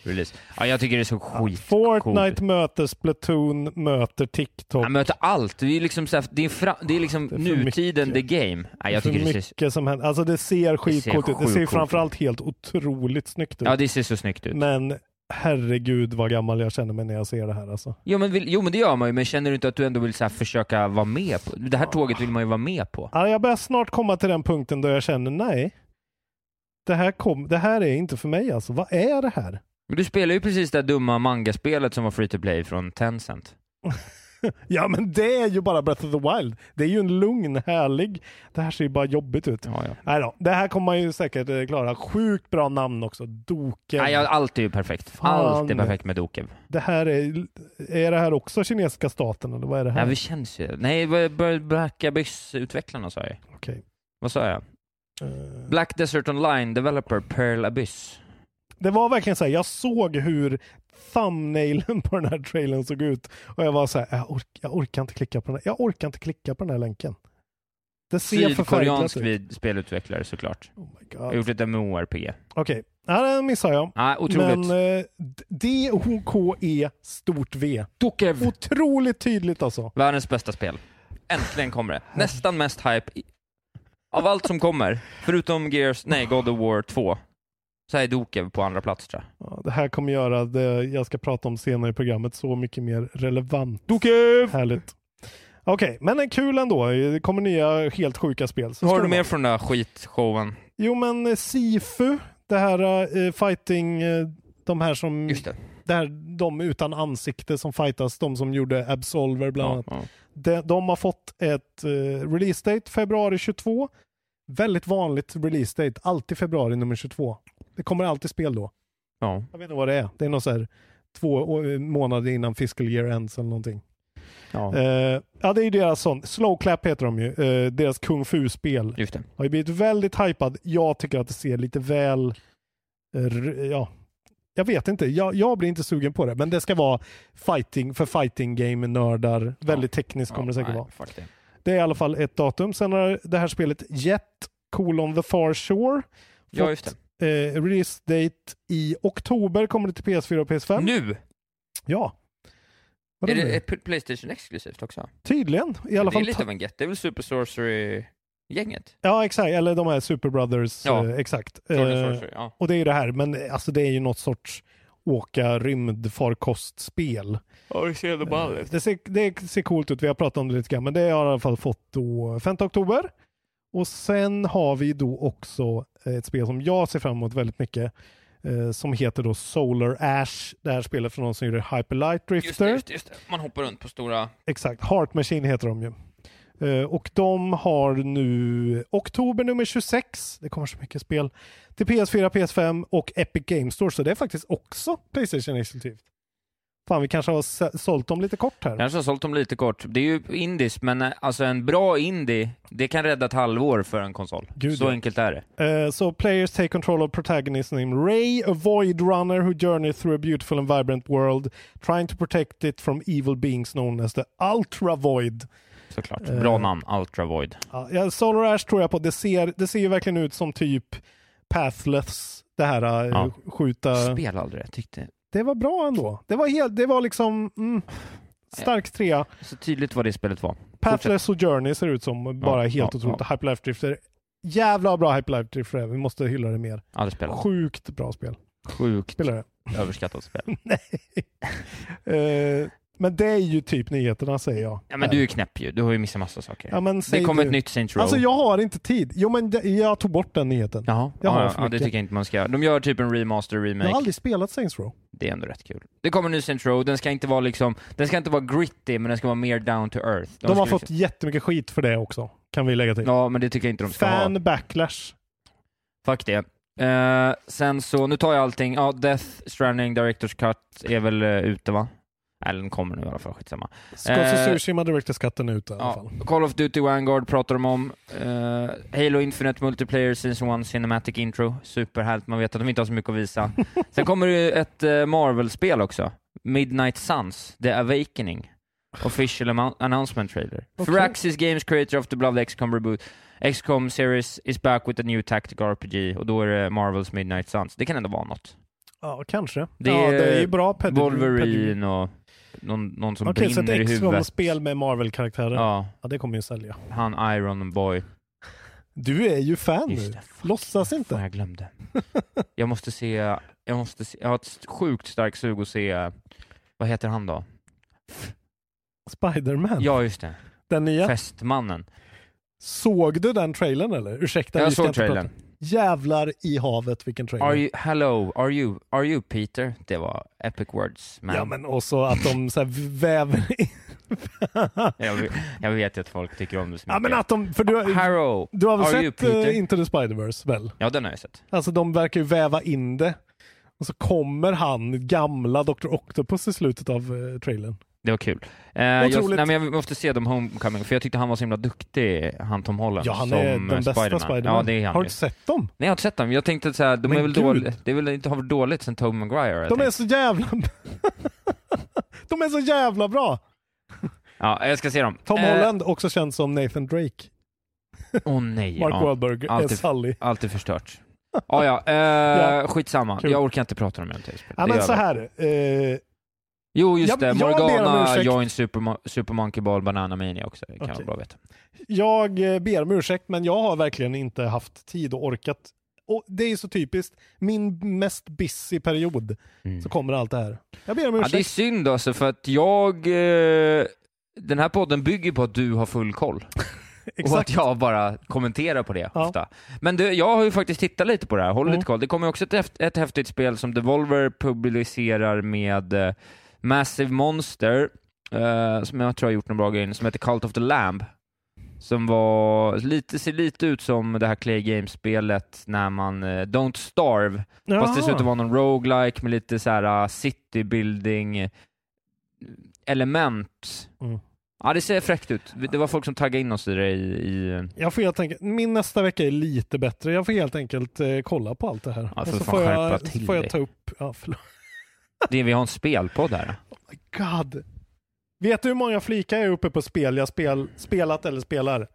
release. Ja, jag tycker det är så skit Fortnite möter Splatoon, möter TikTok. Han möter allt. Det är liksom, så här, det är, fra, det är liksom Det är för nutiden, the mycket. game. Nej, jag för tycker det ser, som händer. Alltså det ser skitcoolt ut. Det ser framförallt helt otroligt snyggt ut. ja, det ser så snyggt ut. Men herregud vad gammal jag känner mig när jag ser det här alltså. Jo men, vill, jo men det gör man ju, men känner du inte att du ändå vill så här, försöka vara med på? Det här tåget vill man ju vara med på. Ja, jag börjar snart komma till den punkten då jag känner nej. Det här, kom, det här är inte för mig alltså. Vad är det här? Men du spelar ju precis det dumma mangaspelet som var free to play från Tencent. Ja men det är ju bara Breath of the Wild. Det är ju en lugn, härlig. Det här ser ju bara jobbigt ut. Ja, ja. Nej då, det här kommer man ju säkert eh, klara. Sjukt bra namn också. Doken. Nej, allt är ju perfekt. Fan. Allt är perfekt med Dokev. Det här är, är det här också kinesiska staten eller vad är det här? Ja, det känns ju... Nej, Black Abyss-utvecklarna sa jag. Okej. Vad sa jag? Eh, Black Desert Online Developer Pearl Abyss. Det var verkligen så här, jag såg hur thumbnailen på den här trailern såg ut och jag var så här, jag, ork, jag orkar inte klicka på den här. Jag orkar inte klicka på den här länken. Det ser Sydkoreansk vid- spelutvecklare såklart. Oh my Jag har god. gjort ett MMORPG. Okej, ja, den missar jag. Nej, otroligt. Men eh, D-O-K-E stort V. Dokev. Otroligt tydligt alltså. Världens bästa spel. Äntligen kommer det. Nästan mest hype i- av allt som kommer. Förutom Gears, nej, God of War 2. Så är Dokev på andra plats tror jag. Ja, det här kommer göra det jag ska prata om senare i programmet så mycket mer relevant. Dokev! Härligt. Okej, men en kul ändå. Det kommer nya helt sjuka spel. Så Vad har du mer från den där skitshowen? Jo men eh, Sifu, det här eh, fighting, eh, de här som, Just det. det här, de utan ansikte som fightas, de som gjorde Absolver bland Ja, annat. ja. De, de har fått ett eh, release date februari 22. Väldigt vanligt release date, alltid februari nummer 22. Det kommer alltid spel då. ja. Jag vet inte vad det är. Det är något så här två månader innan fiscal year ends eller någonting. ja. Eh, ja, det är ju deras sån. Slow Clap heter de ju. Eh, deras kung fu-spel. Just det. Har ju blivit väldigt hypad. Jag tycker att det ser lite väl... r- ja, jag vet inte. Jag, jag blir inte sugen på det. Men det ska vara fighting för fighting game-nördar. Väldigt tekniskt kommer det säkert nej, vara. Det. Det är i alla fall ett datum. Sen har det här spelet Jet colon the far shore Ja, fått just det. Eh, release date i oktober. Kommer det till PS4 och PS5. Nu! Ja. Vadå Är det är Playstation exklusivt också? Tydligen. I alla det är fall. lite ta- av en get. Det är väl Super Sorcery-gänget? Ja, exakt. Eller de här Super Brothers. Ja. Eh, exakt. Eh, Sorcery, ja. och det är ju det här. Men alltså det är ju något sorts åka rymdfarkostspel. Ja, det ser ändå Det ser, det ser coolt ut. Vi har pratat om det lite grann. Men det har i alla fall fått då 5 oktober. Och sen har vi då också ett spel som jag ser fram emot väldigt mycket. Eh, som heter då Solar Ash. Det här spelet från någon som gjorde Hyperlight Just Drifter. det, just det, just det. Man hoppar runt på stora... Exakt, Heart Machine heter de ju. Eh, och de har nu oktober nummer 26, det kommer så mycket spel, till PS4, PS5 och Epic Games Store. Så det är faktiskt också Playstation exklusivt. Fan, vi kanske har sålt dem lite kort här. Kanske har sålt dem lite kort. Det är ju indies, men eh, alltså en bra indie, det kan rädda ett halvår för en konsol. Gud, Så ja. enkelt är det. Eh, så players take control of protagonist named Ray, a void runner who journeys through a beautiful and vibrant world, trying to protect it from evil beings known as the Ultra Void. Såklart. Bra namn, Ultra Void. Ja, Solar Ash tror jag på. Det ser, det ser ju verkligen ut som typ Pathless, det här Ja. skjuta. Spela aldrig, jag tyckte... Det var bra ändå. Det var, helt, det var liksom mm, stark trea. Så tydligt vad det spelet var. Pathless och Journey ser ut som bara helt ja, otroligt. ja. Hyperlife Drifter. Jävla bra Hyperlife Drifter. Vi måste hylla det mer. Spelat. Sjukt bra spel. Sjukt Spelar det. överskattat spel. Nej. Eh, men det är ju typ nyheterna säger jag. Ja, men du är knäpp ju. Du har ju missat massa saker. Ja, men det kommer ett nytt Saints Row. Alltså jag har inte tid. Jo men det, jag tog bort den nyheten. Jaha, Jag har ja, för ja, det mycket. tycker jag inte man ska göra. De gör typ en remaster, Jag remake. har aldrig spelat Saints Row. Det är ändå rätt kul. Det kommer en ny Saints Row, den ska inte vara liksom, den ska inte vara gritty, men den ska vara mer down to earth. De, har ska fått jättemycket skit för det också. Kan vi lägga till. Ja, men det tycker jag inte de ska Fan ha. backlash. Fuck det. Eh, sen så, nu tar jag allting. Ja, Death Stranding Directors Cut är väl uh, ute va? Eller den kommer nu i alla fall, skitsamma. Scott Eh, Tsushima Directors Cutten är ute i alla Ja, fall. Call of Duty Vanguard pratar de om. Eh, Halo Infinite Multiplayer Season 1 Cinematic Intro. Superhärligt, man vet att de inte har så mycket att visa. Sen kommer det ett eh, Marvel-spel också. Midnight Suns, The Awakening. Official announcement trailer. Okej. Firaxis Games creator of the beloved XCOM reboot. XCOM series is back with a new tactical RPG och då är det Marvels Midnight Suns. Det kan ändå vara något. Ja, kanske. Det ja, är det är ju bra pedigree. Wolverine och någon, någon som Okej, så brinner i ett huvudet. XCOM-spel med Marvel-karaktärer. Ja. Ja, det kommer ju sälja. han Iron Boy. Du är ju fan Just nu. det. Låtsas Fan, inte. jag glömde. jag måste se, jag måste se, jag har ett sjukt starkt sug att se, vad heter han då? Spiderman. Ja, just det. Den nya. Fästmannen. Såg du den trailern eller? Ursäkta, Jag såg inte prata- trailern. Jävlar i havet vilken trailer. Are you, hello, are you, are you Peter? Det var epic words, man. Ja men också att de så väver in. jag, vet- jag vet att folk tycker om det så mycket. ja men att de, för du, Harrow, du har väl you sett Peter? uh, Into the Spider-Verse väl? Ja, den har jag sett. Alltså de verkar ju väva in det. Och så kommer han, gamla Dr. Octopus i slutet av uh, trailern. Det var kul. Eh, jag, nej, men jag måste se dem Homecoming, för jag tyckte han var så himla duktig, han Tom Holland, Ja, han som är eh, den bästa Spiderman. Spiderman. Ja, det är han har du inte sett dem? Nej, jag har inte sett dem. Jag tänkte så här, de Men är väl dåliga. Det är väl inte har varit dåligt sen Tobey Maguire. De är så jävla... de är så jävla bra! Ja, jag ska se dem. Tom Eh, Holland, också känd som Nathan Drake. Åh nej. Mark ja. Wahlberg är alltid- Sully. Allt är förstört. Ah, ja, eh, Ja. skitsamma. Kul. Jag orkar inte prata om det. Ja, men så här. Eh, Jo, just Jag- det. Morgana join Super, Super Monkey Ball Banana Mania också. Det kan Okej. vara bra veta. jag eh, ber om ursäkt, men jag har verkligen inte haft tid och orkat. Och det är så typiskt. Min mest busy period Mm. så kommer allt det här. Jag ber om Ja, ursäkt. det är synd alltså, för att jag... Eh, den här podden bygger på att du har full koll. Och att exakt. jag bara kommenterar på det Ja. ofta. Men du, jag har ju faktiskt tittat lite på det här, håll Mm. lite koll. Det kommer också ett, ett häftigt spel som Devolver publicerar med eh, Massive Monster, eh, som jag tror har gjort någon bra grej, som heter Cult of the Lamb. Som var, lite, ser lite ut som det här Clay Games-spelet när man, eh, Don't Starve, fast det ser ut att vara någon roguelike med lite så här uh, city building eh, element. Mm. Ja, det ser fräckt ut. Det var folk som taggade in oss i det i, i Jag får helt enkelt, min nästa vecka är lite bättre. Jag får helt enkelt eh, kolla på allt det här. Ja, och för så fan får jag, till får jag ta upp, ja förlåt. Det vi har en spelpodd här. God. Vet du hur många flikar jag är uppe på spel jag spel, spelat eller spelar?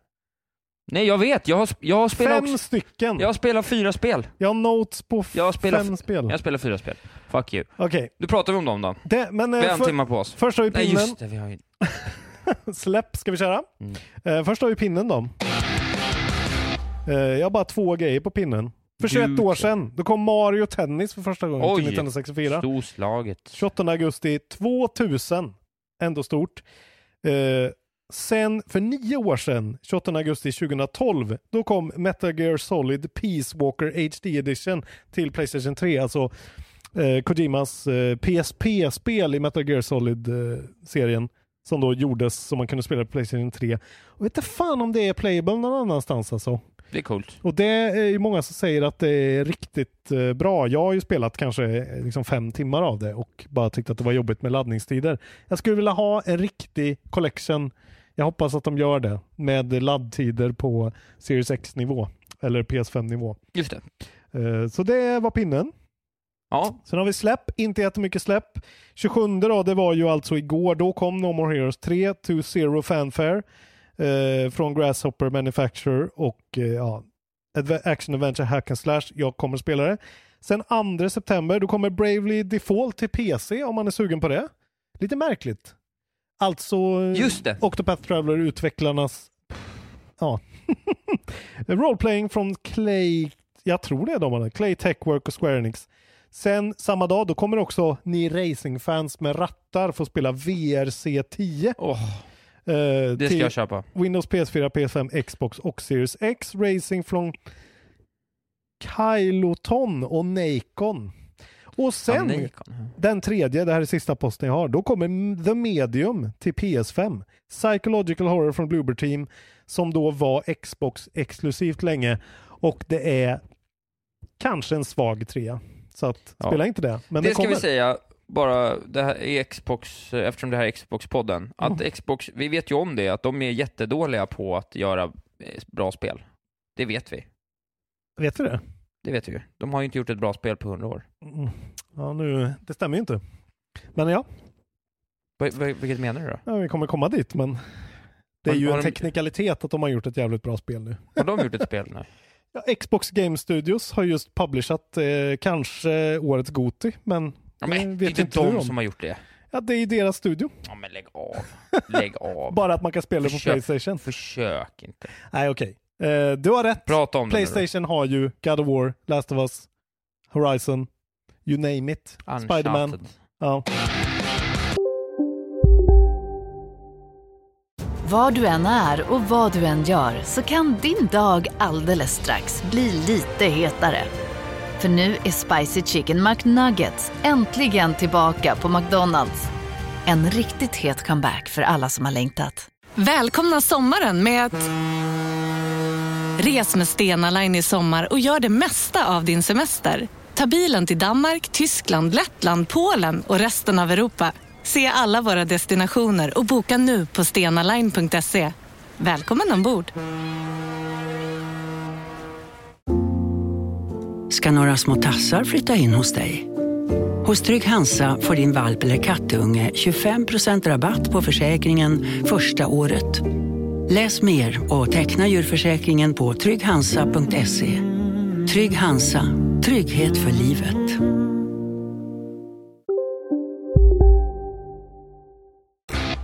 Nej, jag vet. Jag har, jag har spelat Fem också. stycken. Jag har spelat fyra spel. Jag har notes på Jag har spelat fem spel. Jag spelar fyra spel. Fuck you. Okej, Nu pratar vi om dem då. det- men eh, Vi har en för, timme på oss. först har vi Nej, pinnen. just det. Vi har ju... Släpp ska vi köra. Mm. Eh, först har vi pinnen då. Eh, jag har bara två grejer på pinnen. För 21 Gud. år sedan, då kom Mario Tennis för första gången Oj. till 1964. Storslaget. 28 augusti 2000. Ändå stort. Eh, sen för nio år sedan, 28 augusti 2012, då kom Metal Gear Solid Peace Walker HD Edition till Playstation 3. Alltså eh, Kojimas eh, PSP-spel i Metal Gear Solid-serien. som då gjordes som man kunde spela på Playstation 3. Och vet inte fan om det är playable någon annanstans alltså. Det är coolt. Och det är ju många som säger att det är riktigt eh, bra. Jag har ju spelat kanske eh, liksom fem timmar av det och bara tyckt att det var jobbigt med laddningstider. Jag skulle vilja ha en riktig collection. Jag hoppas att de gör det med laddtider på Series X-nivå eller PS5-nivå. Just det. Eh, Så det var pinnen. Ja, Sen har vi släpp, inte jättemycket släpp. 27 då, det var ju alltså igår, då kom No More Heroes 3 to Zero Fanfare eh, från Grasshopper Manufacturer och eh, ja, Action Adventure Hack and Slash. Jag kommer spela det. Sen 2 september, då kommer Bravely Default till PC om man är sugen på det. Lite märkligt. Alltså eh, just det. Octopath Traveler utvecklarnas ja. roleplaying från Clay, jag tror det är de, Clay Techwork och Square Enix. Sen samma dag, då kommer också ni racingfans med rattar få spela VRC 10. Åh, Eh, det ska jag köpa. Windows, PS4, PS5, Xbox och Series X. Racing från Kyloton och Nacon. Och sen, Ja, den tredje, det här är sista posten jag har, då kommer The Medium till PS5. Psychological Horror från Bloober Team som då var Xbox exklusivt länge och det är kanske en svag trea. Så att Ja. spela inte det. Men det det, ska kommer. vi säga, bara det här är Xbox, eftersom det här är Xbox-podden, att Mm. Xbox, vi vet ju om det, att de är jättedåliga på att göra eh, bra spel. Det vet vi. Vet du det? Det vet vi. De har ju inte gjort ett bra spel på hundra år. Mm. Ja, nu, det stämmer ju inte. Men ja, va- vilket menar du då? ja, vi kommer komma dit. Men det är Har- ju har en de- teknikalitet att de har gjort ett jävligt bra spel nu. Har de gjort ett spel nu? Ja, Xbox Game Studios har just publishat eh, kanske årets Goti, men Ja, det men, vet inte de om. som har gjort det. Ja, det är ju deras studio. Ja, men lägg av. Lägg av. Bara att man kan spela det på Försök. Playstation. Försök inte. Nej, okej. Eh, du har rätt. Prata om det Playstation har ju God of War, Last of Us, Horizon, you name it. Spider-Man. Ja. Var du än är och vad du än gör så kan din dag alldeles strax bli lite hetare. För nu är Spicy Chicken McNuggets äntligen tillbaka på McDonalds. En riktigt het comeback för alla som har längtat. Välkomna sommaren med att... Res med Stena Line i sommar och gör det mesta av din semester. Ta bilen till Danmark, Tyskland, Lettland, Polen och resten av Europa. Se alla våra destinationer och boka nu på stenaline.se. Välkommen ombord! Ska några små tassar flytta in hos dig. Hos Trygg Hansa får din valp eller kattunge 25% rabatt på försäkringen första året. Läs mer och teckna djurförsäkringen på trygghansa.se. Trygg Hansa, trygghet för livet.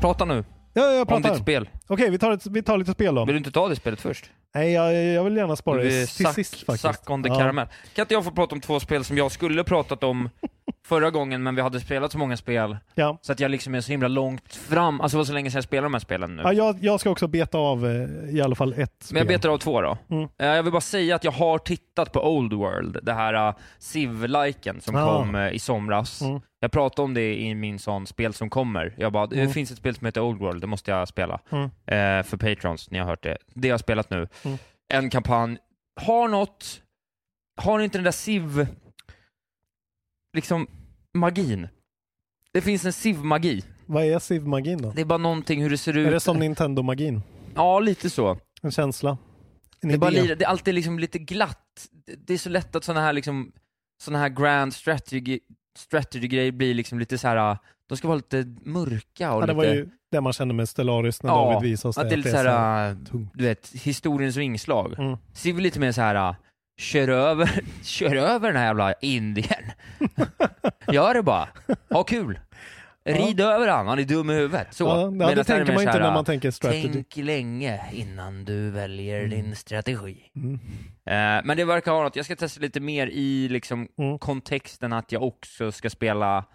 Prata nu Ja, jag om pratar. ditt spel. Okej, vi, tar ett, vi tar lite spel då. Vill du inte ta det spelet först? Nej, jag, jag vill gärna spara det till suck, sist faktiskt. suck on the Ja. caramel. Kan inte jag få prata om två spel som jag skulle pratat om förra gången, men vi hade spelat så många spel, Ja. så att jag liksom är så himla långt fram. Alltså det var så länge sedan jag spelade de här spelen nu. Ja, jag, jag ska också beta av eh, i alla fall ett spel. Men jag betar av två då. Mm. Eh, Jag vill bara säga att jag har tittat på Old World, det här uh, Civ-liken som Ah. kom i somras. Mm. Jag pratade om det i min sån spel som kommer. Jag bara, det Mm. finns ett spel som heter Old World, det måste jag spela. Eh, för Patrons, ni har hört det. Det har jag spelat nu. Mm. En kampanj. Har något, har inte den där Civ, liksom, magin? Det finns en Civ-magi. Vad är Civ-magin då? Det är bara någonting hur det ser ut. Är det som Nintendo-magin? Ja, lite så. En känsla? En Det är, bara det är alltid liksom lite glatt. Det- är så lätt att sådana här liksom, såna här grand strategy, strategy-grejer blir liksom lite så här. de ska vara lite mörka och Ja, det lite... var ju det man kände med Stellaris när Ja, David visade oss att det. det är lite så här, tungt. du vet, historiens vingslag. Mm. Ser vi lite mer så här. kör över, kör över den här jävla indien. Gör det bara. Ha kul. Rid över han, han är dum i huvudet. Så. Ja, ja, Medan det tänker man inte här, när man tänker strategy. Tänk länge innan du väljer din strategi. Mm. Eh, men det verkar ha något, jag ska testa lite mer i liksom Mm. kontexten att jag också ska spela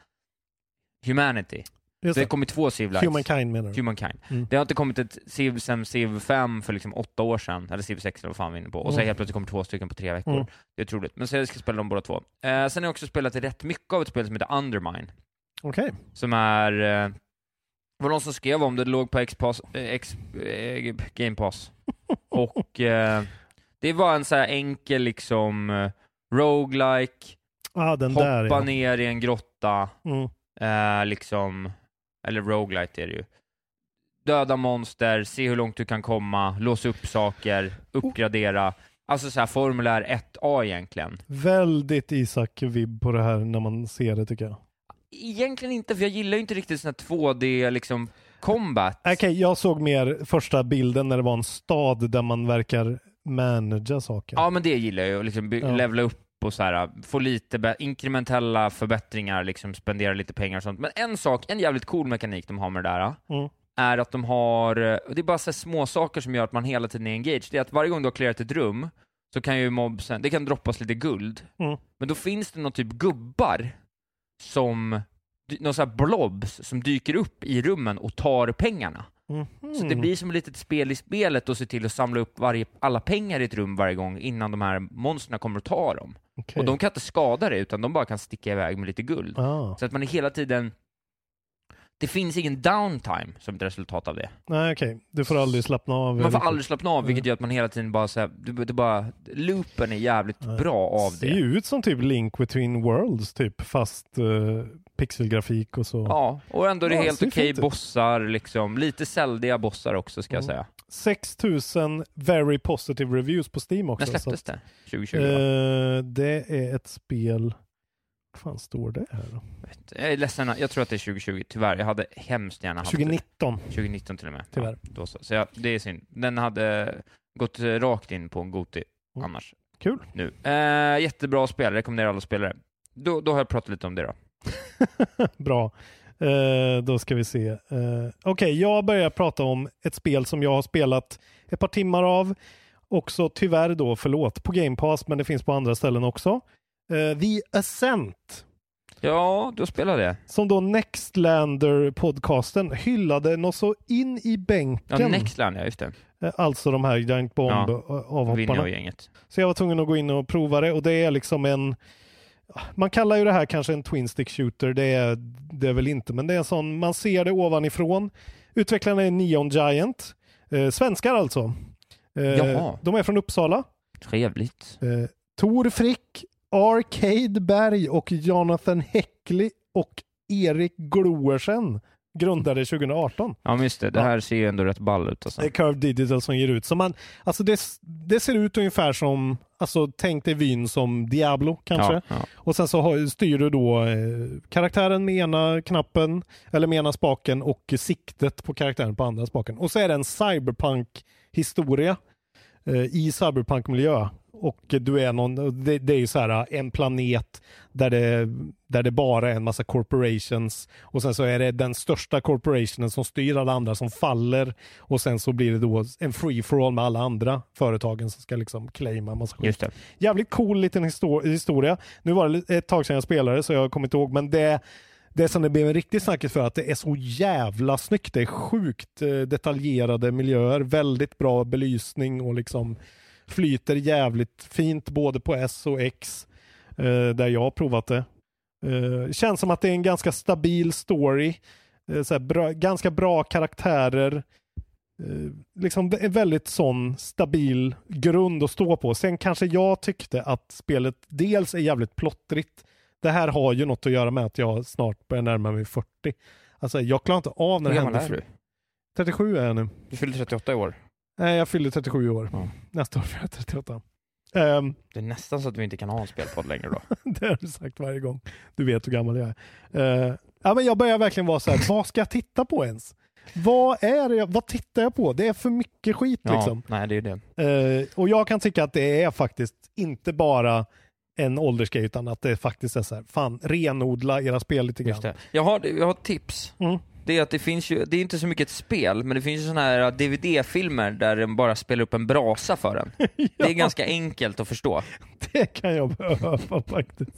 Humanity. Just Det har kommit två Civ Lives. Humankind menar du? Humankind. Mm. Det har inte kommit ett Civ sen Civ 5 för liksom åtta år sedan, eller Civ 6 eller vad fan vi är inne på. Och så Mm. helt plötsligt kommer två stycken på tre veckor. Mm. Det är otroligt. Men så jag ska spela dem båda två. Eh, sen har jag också spelat rätt mycket av ett spel som heter Undermine. Okej. Som är... Eh, var någon som skrev om det, det låg på X-Pass, eh, X, eh, Game Pass. Och eh, det var en så här enkel liksom eh, roguelike, Ah, den där hoppa ja. ner i en grotta, Mm. eh, liksom, eller roguelite är det ju. Döda monster, se hur långt du kan komma, låsa upp saker, uppgradera. Alltså så här formulär 1A egentligen. Väldigt Isak-vibb på det här när man ser det tycker jag. Egentligen inte, för jag gillar ju inte riktigt sån här 2D liksom combat. Okej, jag såg mer första bilden när det var en stad där man verkar managera saker. Ja, men det gillar jag ju, liksom Ja. levla upp och så här, få lite inkrementella förbättringar, liksom spendera lite pengar och sånt. Men en sak, en jävligt cool mekanik de har med det där, Mm. är att de har, eh, och det är bara så små saker som gör att man hela tiden är engaged. Det är att varje gång du har clearat ett rum, så kan ju mobsen, det kan droppas lite guld, Mm. men då finns det någon typ gubbar som, någon här blobs som dyker upp i rummen och tar pengarna. Mhm. Så det blir som ett litet spel i spelet att se till att samla upp varje, alla pengar i ett rum varje gång innan de här monstren kommer att ta dem. Okej. Och de kan inte skada det, utan de bara kan sticka iväg med lite guld. ah. Så att man är hela tiden... Det finns ingen downtime som ett resultat av det. Nej okej, du får aldrig slappna av. Man får riktigt. aldrig slappna av, vilket gör att man hela tiden bara såhär, det, det bara, loopen är jävligt Nej. bra av ser det. ju ut som typ Link Between Worlds typ, fast uh, pixelgrafik och så. Ja, och ändå är det Ja, helt ser okej ut. bossar, liksom. Lite säldiga bossar också, ska jag Mm. säga. 6000 very positive reviews på Steam också. När släpptes det? 2020? va? eh, det är ett spel... Vad fan står det här då? Jag är ledsen, jag tror att det är 2020, tyvärr. Jag hade hemskt gärna haft det. 2019. 2019 till och med. Tyvärr. Ja, då så. så jag, det är synd. Den hade gått rakt in på en Goti Mm. annars. Kul. Nu. Eh, jättebra spel, rekommenderar alla spelare. Då, då har jag pratat lite om det då. Bra. Eh, då ska vi se. Eh, Okej, jag börjar prata om ett spel som jag har spelat ett par timmar av. Också tyvärr då, förlåt, på Game Pass, men det finns på andra ställen också. Eh, The Ascent, Ja, då spelar det. som då Nextlander-podcasten hyllade något så in i Ja, bänken. Nextland, ja just det. Alltså de här Giant Ja. Bomb-avhopparna. Och gänget. Så jag var tvungen att gå in och prova det och det är liksom en man kallar ju det här kanske en twin stick shooter, det är det är väl inte, men det är en sån, man ser det ovanifrån. Utvecklarna är Neon Giant, eh, svenskar alltså. Eh, Jaha. de är från Uppsala. Trevligt. Eh, Tor Frick, Arcade Berg och Jonathan Häckli och Erik Gloersen grundade 2018. Ja, just det. Det Ja. här ser ju ändå rätt ball ut alltså. Det är Curve Digital som ger ut. Så man, alltså det, det ser ut ungefär som, alltså tänk dig vyn som Diablo kanske. Ja, ja. Och sen så har, styr du då eh, karaktären med ena knappen, eller med ena spaken och siktet på karaktären på andra spaken. Och så är det en cyberpunk historia. Eh, i cyberpunk-miljö. Och du är någon, det, det är ju så här en planet där det, där det bara är en massa corporations och sen så är det den största corporationen som styr alla andra som faller och sen så blir det då en free for all med alla andra företagen som ska liksom claima massa skit. Jävligt cool liten histor- historia. Nu var det ett tag sedan jag spelade så jag kommer inte ihåg men det det som det blev en riktig snackis för att det är så jävla snyggt. Det är sjukt eh, detaljerade miljöer, väldigt bra belysning och liksom flyter jävligt fint både på S och X eh, där jag har provat det. Eh, känns som att det är en ganska stabil story. Bra, ganska bra karaktärer. Liksom en väldigt sån stabil grund att stå på. Sen kanske jag tyckte att spelet dels är jävligt plottrigt. Det här har ju något att göra med att jag snart börjar närma mig 40. Alltså jag klarar inte av när Hur det gammal händer. är du? 37 är jag nu. Du fyllde 38 i år. Nej, jag fyller 37 år. Ja. Nästa år fyller jag 38. Ehm, Det är nästan så att vi inte kan ha en spelpodd längre då. det har du sagt varje gång. Du vet hur gammal jag är. Eh, ja, men jag börjar verkligen vara så här, vad ska jag titta på ens? Vad är det jag, vad tittar jag på? Det är för mycket skit Ja, liksom. nej det är det. Eh, och jag kan tycka att det är faktiskt inte bara en åldersgrej utan att det faktiskt är så här, fan renodla era spel lite grann. Jag har, jag har tips. Mm. Det är att det finns ju, det är inte så mycket ett spel, men det finns ju sådana här DVD-filmer där den bara spelar upp en brasa för en. Det är ganska enkelt att förstå. Det kan jag behöva faktiskt.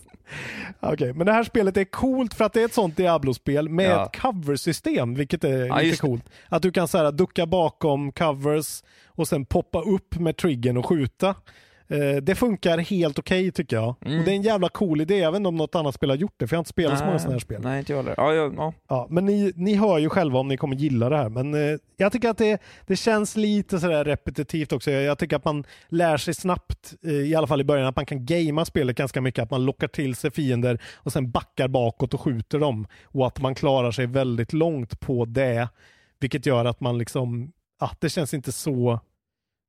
Okej, men det här spelet är coolt för att det är ett sånt Diablo-spel med Ja. ett coversystem, vilket är Ja, lite coolt. Att du kan så här, ducka bakom covers och sen poppa upp med triggern och skjuta. Eh, det funkar helt okej tycker jag. Mm. Och det är en jävla cool idé, jag vet inte om något annat spel har gjort det, för jag har inte spelat så många sådana här spel. Nej, inte jag heller. Ja, ja, ja. Ja, men ni, ni hör ju själva om ni kommer gilla det här. Men eh, jag tycker att det, det känns lite sådär repetitivt också. Jag, jag tycker att man lär sig snabbt, eh, i alla fall i början, att man kan gamea spelet ganska mycket. Att man lockar till sig fiender och sen backar bakåt och skjuter dem. Och att man klarar sig väldigt långt på det. Vilket gör att man liksom, ah, det känns inte så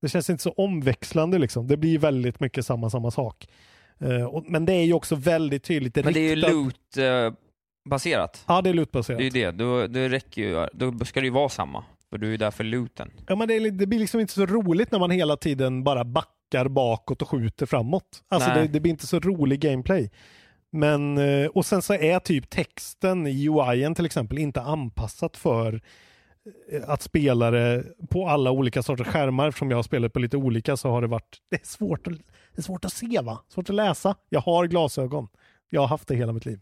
det känns inte så omväxlande liksom. Det blir väldigt mycket samma, samma sak. Eh, och, men det är ju också väldigt tydligt Men det är ju loot-baserat. Ja, det är Det lootbaserat. är ju det. Då, det räcker ju. Då ska det ju vara samma. För du är ju där för looten. Ja, men det, det blir liksom inte så roligt när man hela tiden bara backar bakåt och skjuter framåt. Alltså det, det blir inte så rolig gameplay. Men, eh, och sen så är typ texten i UIen till exempel inte anpassat för att spelare på alla olika sorters skärmar, eftersom jag har spelat på lite olika så har det varit, det är svårt att, det är svårt att se va? Svårt att läsa. Jag har glasögon. Jag har haft det hela mitt liv.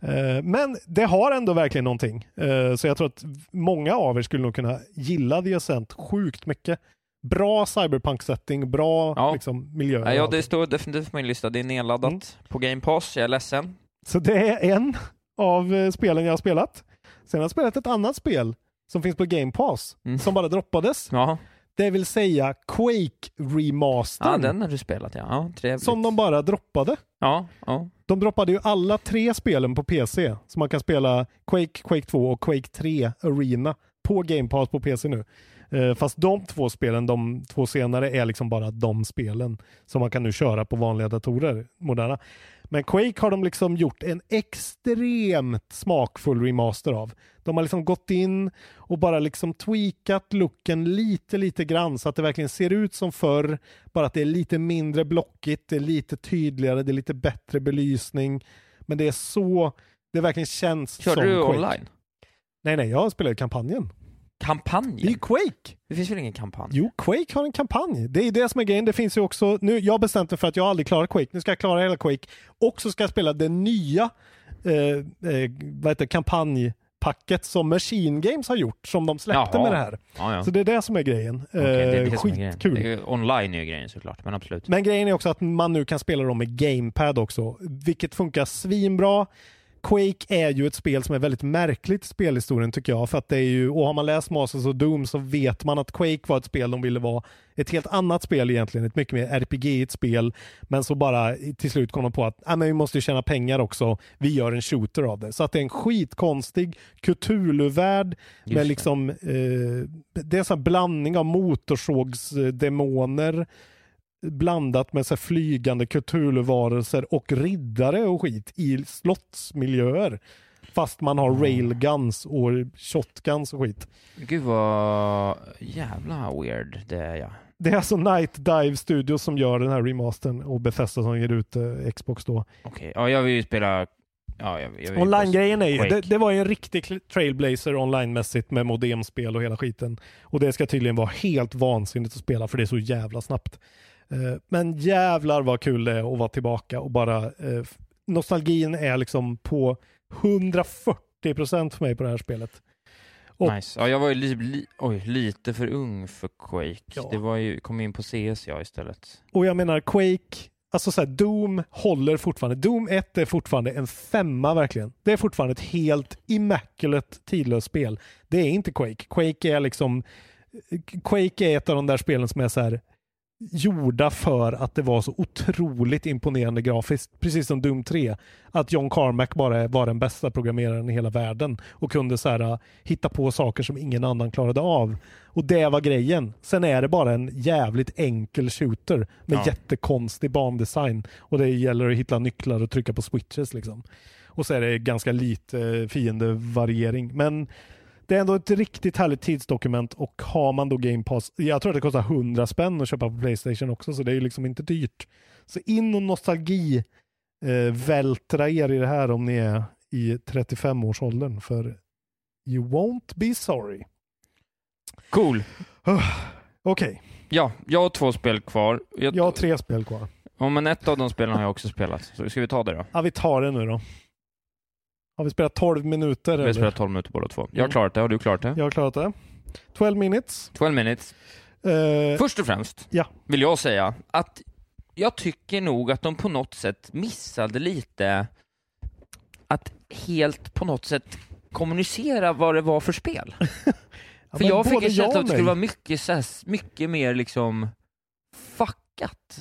Eh, Men det har ändå verkligen någonting. Eh, Så jag tror att många av er skulle nog kunna gilla The Ascent sjukt mycket. Bra cyberpunk-setting, bra Ja. liksom, miljö. Ja, det står definitivt på min lista. Det är nedladdat Mm. på Game Pass. Jag är ledsen. Så det är en av eh, spelen jag har spelat. Sen har jag spelat ett annat spel som finns på Game Pass, Mm. som bara droppades. Ja, Det vill säga Quake Remaster. ja den har du spelat ja. ja trevligt. som de bara droppade. Ja, ja. De droppade ju alla tre spelen på PC. Så man kan spela Quake, Quake 2 och Quake 3 Arena på Game Pass på PC nu. Eh, fast de två spelen, de två senare, är liksom bara de spelen som man kan nu köra på vanliga datorer, moderna. Men Quake har de liksom gjort en extremt smakfull remaster av. De har liksom gått in och bara liksom tweakat looken lite, lite grann så att det verkligen ser ut som förr. Bara att det är lite mindre blockigt, det är lite tydligare, det är lite bättre belysning. Men det är så, det verkligen känns Körde som du Quake. online? Nej, nej, jag spelar ju kampanjen. Det är ju Quake! Det finns väl ingen kampanj? Jo, Quake har en kampanj. Det är det som är grejen. Det finns ju också, nu, jag har bestämt mig för att jag aldrig klarar Quake. Nu ska jag klara hela Quake. Och så ska jag spela det nya eh, eh, vad heter, kampanjpacket som Machine Games har gjort, som de släppte Jaha. med det här. Ja, ja. Så det är det som är grejen. Okej, det är Eh, det är grejen. Skitkul. Är ju, online är ju grejen såklart, men absolut. Men grejen är också att man nu kan spela dem med GamePad också, vilket funkar svinbra. Quake är ju ett spel som är väldigt märkligt i spelhistorien tycker jag. För att det är ju, och har man läst Masters of Doom så vet man att Quake var ett spel de ville vara ett helt annat spel egentligen, ett mycket mer RPG-igt spel. Men så bara till slut kom de på att ah, men vi måste ju tjäna pengar också, vi gör en shooter av det. Så att det är en skitkonstig Cthulhu-värld med liksom, eh, det är en blandning av motorsågsdemoner blandat med så flygande Cthulhu-varelser och riddare och skit i slottsmiljöer. Fast man har railguns och shotguns och skit. Gud vad jävla weird det är ja. det är alltså Night Dive Studios som gör den här remastern och Bethesda som ger ut eh, Xbox då. Okej, ja jag vill ju spela... Ja, Online-grejen är ju, det, det var ju en riktig trailblazer online-mässigt med modemspel och hela skiten. Och det ska tydligen vara helt vansinnigt att spela för det är så jävla snabbt. Eh, men jävlar vad kul det är att vara tillbaka och bara eh, nostalgin är liksom på 140% för mig på det här spelet. och- Nice. Ja, jag var ju li, li, oj, lite för ung för Quake. Ja. Det var ju, kom in på CS jag istället. Och jag menar Quake, alltså så här, Doom håller fortfarande. Doom 1 är fortfarande en femma verkligen. Det är fortfarande ett helt immaculate tidlöst spel. Det är inte Quake. Quake är liksom Quake är ett av de där spelen som är så här gjorda för att det var så otroligt imponerande grafiskt. Precis som Doom 3. Att John Carmack bara var den bästa programmeraren i hela världen och kunde så här, hitta på saker som ingen annan klarade av. Och det var grejen. Sen är det bara en jävligt enkel shooter med Ja. jättekonstig bandesign. Och det gäller att hitta nycklar och trycka på switches liksom. Och så är det ganska lite fiendevariering. Men det är ändå ett riktigt härligt tidsdokument och har man då Game Pass, jag tror att det kostar 100 spänn att köpa på Playstation också så det är ju liksom inte dyrt. Så in och nostalgi eh, vältra er i det här om ni är i 35-årsåldern för you won't be sorry. Cool. Okej, Ja, jag har två spel kvar. Jag, jag har tre spel kvar. Ja, men ett av de spelen har jag också spelat. Så ska vi ta det då? Ja, vi tar det nu då. Har vi spelat 12 minuter? Vi har eller? spelat 12 minuter båda två. Jag har Mm. klarat det. Har du klarat det? Jag har klarat det. 12 minutes. 12 minutes. Eh, Först och främst Ja. vill jag säga att jag tycker nog att de på något sätt missade lite att helt på något sätt kommunicera vad det var för spel. ja, För jag fick en känsla att det skulle vara mycket, så här, mycket mer liksom fuckat.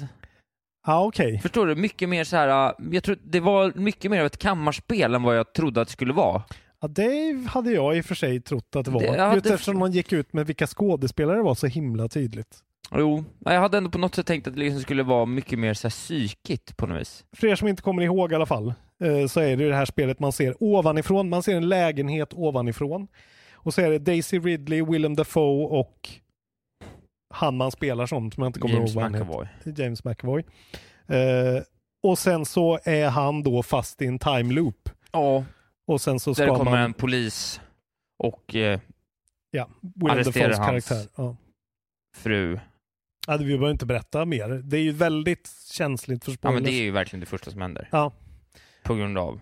Ja, okej. Förstår du? Mycket mer så här. jag tror det var mycket mer av ett kammarspel än vad jag trodde att det skulle vara. Ja, det hade jag i och för sig trott att det var. Det- ja, Just det- eftersom man gick ut med vilka skådespelare det var så himla tydligt. Jo, jag hade ändå på något sätt tänkt att det liksom skulle vara mycket mer så här psykigt på något vis. För er som inte kommer ihåg i alla fall, eh, så är det ju det här spelet man ser ovanifrån. Man ser en lägenhet ovanifrån. Och så är det Daisy Ridley, Willem Dafoe och han man spelar som, som jag inte kommer James ihåg vad han heter. McAvoy. James McAvoy. Eh, och sen så är han då fast i en time loop. Ja, Och sen så där ska kommer man... en polis och eh, Ja, Willem arrestera Dafoes hans- karaktär. Ja. fru. Ja, vi behöver inte berätta mer. Det är ju väldigt känsligt för Ja spoilers. men det är ju verkligen det första som händer. Ja. På grund av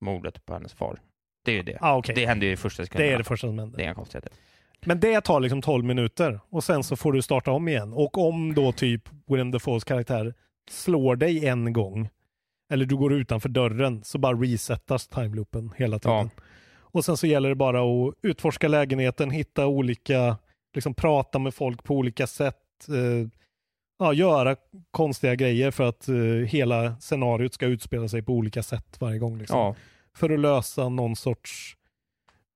mordet på hennes far. Det är ju det. Ja, okej. Det händer ju i första sekunderna. Det är det första som händer. Det är inga konstigheter. Men det tar liksom 12 minuter och sen så får du starta om igen. Och om då typ Willem Dafoes karaktär slår dig en gång eller du går utanför dörren så bara resetas timeloopen hela tiden. Och sen så gäller det bara att utforska lägenheten, hitta olika, liksom prata med folk på olika sätt. Eh, ja, göra konstiga grejer för att eh, hela scenariot ska utspela sig på olika sätt varje gång. Liksom. Ja. För att lösa någon sorts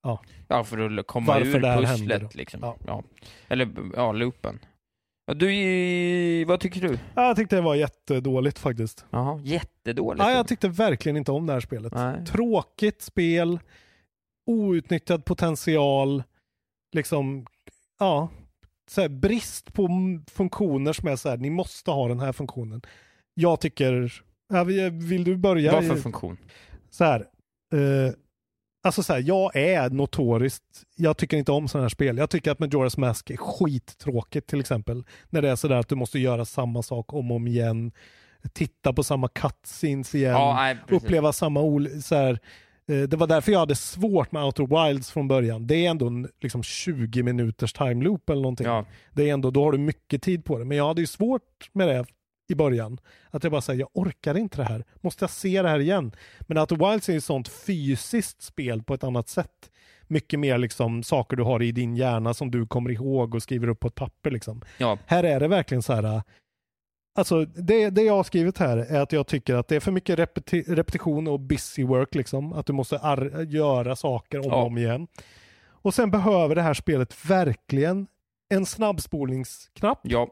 ja, för att komma Varför ur det här pusslet händer liksom. Ja. Ja. Eller, ja, loopen. Ja, du, vad tycker du? Ja, jag tyckte det var jättedåligt faktiskt. Jaha, jättedåligt. Ja, jag tyckte verkligen inte om det här spelet. Nej. Tråkigt spel, outnyttjad potential, liksom, ja, så här, brist på funktioner som är så här, ni måste ha den här funktionen. Jag tycker, ja, vi- vill du börja? Vad för i- funktion? så här, eh, alltså så här, jag är notoriskt, jag tycker inte om sådana här spel. Jag tycker att Majora's Mask är skittråkigt till exempel. När det är sådär att du måste göra samma sak om och om igen. Titta på samma cutscenes igen. Ja, nej, uppleva samma ol- så här, eh, Det var därför jag hade svårt med Outer Wilds från början. Det är ändå en liksom 20 minuters time loop eller någonting. Ja, Det är ändå, då har du mycket tid på det. Men jag hade ju svårt med det i början. Att jag bara säger, jag orkar inte det här. Måste jag se det här igen? Men Outer Wilds är ett sånt fysiskt spel på ett annat sätt. Mycket mer liksom saker du har i din hjärna som du kommer ihåg och skriver upp på ett papper. Liksom. ja, Här är det verkligen så här. äh, Alltså det, det jag har skrivit här är att jag tycker att det är för mycket repeti- repetition och busy work. Liksom. Att du måste göra saker om och Ja. om igen. Och sen behöver det här spelet verkligen en snabbspolningsknapp ja,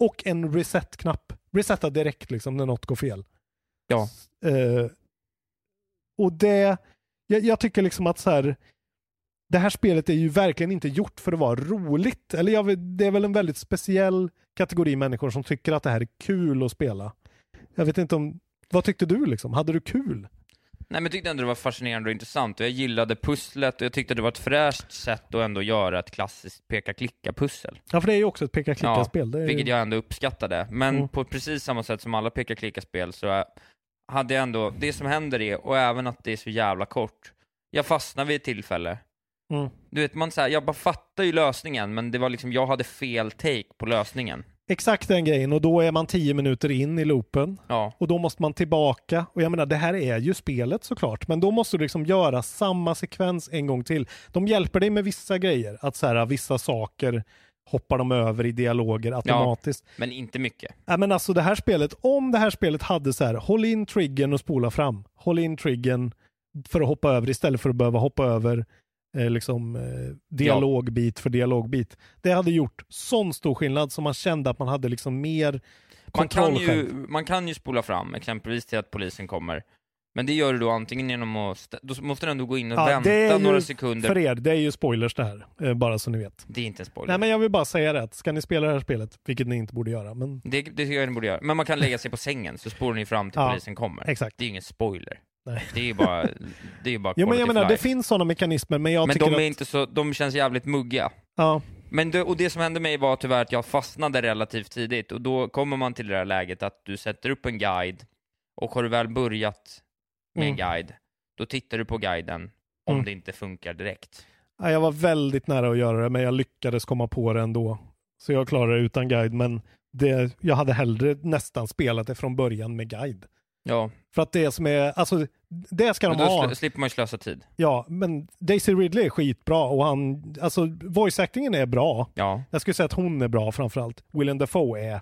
och en reset-knapp. Resetta direkt liksom när något går fel. ja. Eh, och det, jag, jag tycker liksom att så här, det här spelet är ju verkligen inte gjort för att vara roligt. Eller jag, det är väl en väldigt speciell kategori människor som tycker att det här är kul att spela. Jag vet inte om, vad tyckte du liksom? Hade du kul? Nej men jag tyckte ändå det var fascinerande och intressant och jag gillade pusslet och jag tyckte det var ett fräscht sätt att ändå göra ett klassiskt peka-klicka-pussel. Ja, för det är ju också ett peka-klicka-spel. Ju- vilket jag ändå uppskattade. Men Mm. på precis samma sätt som alla peka-klicka-spel så hade jag ändå, det som händer är, och även att det är så jävla kort, jag fastnade vid ett tillfälle. Mm. Du vet, man säger, jag bara fattar ju lösningen, men det var liksom, jag hade fel take på lösningen. Exakt den grejen och då är man tio minuter in i loopen Ja, och då måste man tillbaka. Och jag menar, det här är ju spelet såklart, men då måste du liksom göra samma sekvens en gång till. De hjälper dig med vissa grejer, att så här, vissa saker hoppar de över i dialoger automatiskt. men inte mycket. Ja, men alltså det här spelet, om det här spelet hade så här, håll in triggern och spola fram. Håll in triggern för att hoppa över istället för att behöva hoppa över eh, liksom, eh, dialogbit för dialogbit. Det hade gjort sån stor skillnad som man kände att man hade liksom mer Man kan, ju, man kan ju spola fram, exempelvis till att polisen kommer. Men det gör du då antingen genom att, då måste du ändå gå in och Ja, vänta några sekunder. För er, det är ju spoilers det här, eh, bara så ni vet. Det är inte en spoiler. Nej men jag vill bara säga det, att ska ni spela det här spelet, vilket ni inte borde göra, men Det, det tycker jag ni borde göra. Men man kan lägga sig på sängen, så spolar ni fram till Ja, polisen kommer. exakt. Det är ju ingen spoiler. Nej. Det är ju bara, det är bara Jo men jag menar, det finns sådana mekanismer, men jag Men tycker de är att... inte så, de känns jävligt muggiga. Ja, Men det, och det som hände mig var tyvärr att jag fastnade relativt tidigt och då kommer man till det där läget att du sätter upp en guide och har du väl börjat med en Mm. guide, då tittar du på guiden om Mm. det inte funkar direkt. Ja, jag var väldigt nära att göra det, men jag lyckades komma på det ändå. Så jag klarade det utan guide, men det, jag hade hellre nästan spelat det från början med guide. Ja, För att det som är, alltså det ska men de då ha. sl- slipper man ju slösa tid. Ja, men Daisy Ridley är skitbra och han, alltså voice actingen är bra. Ja, Jag skulle säga att hon är bra framförallt. Willem Dafoe är,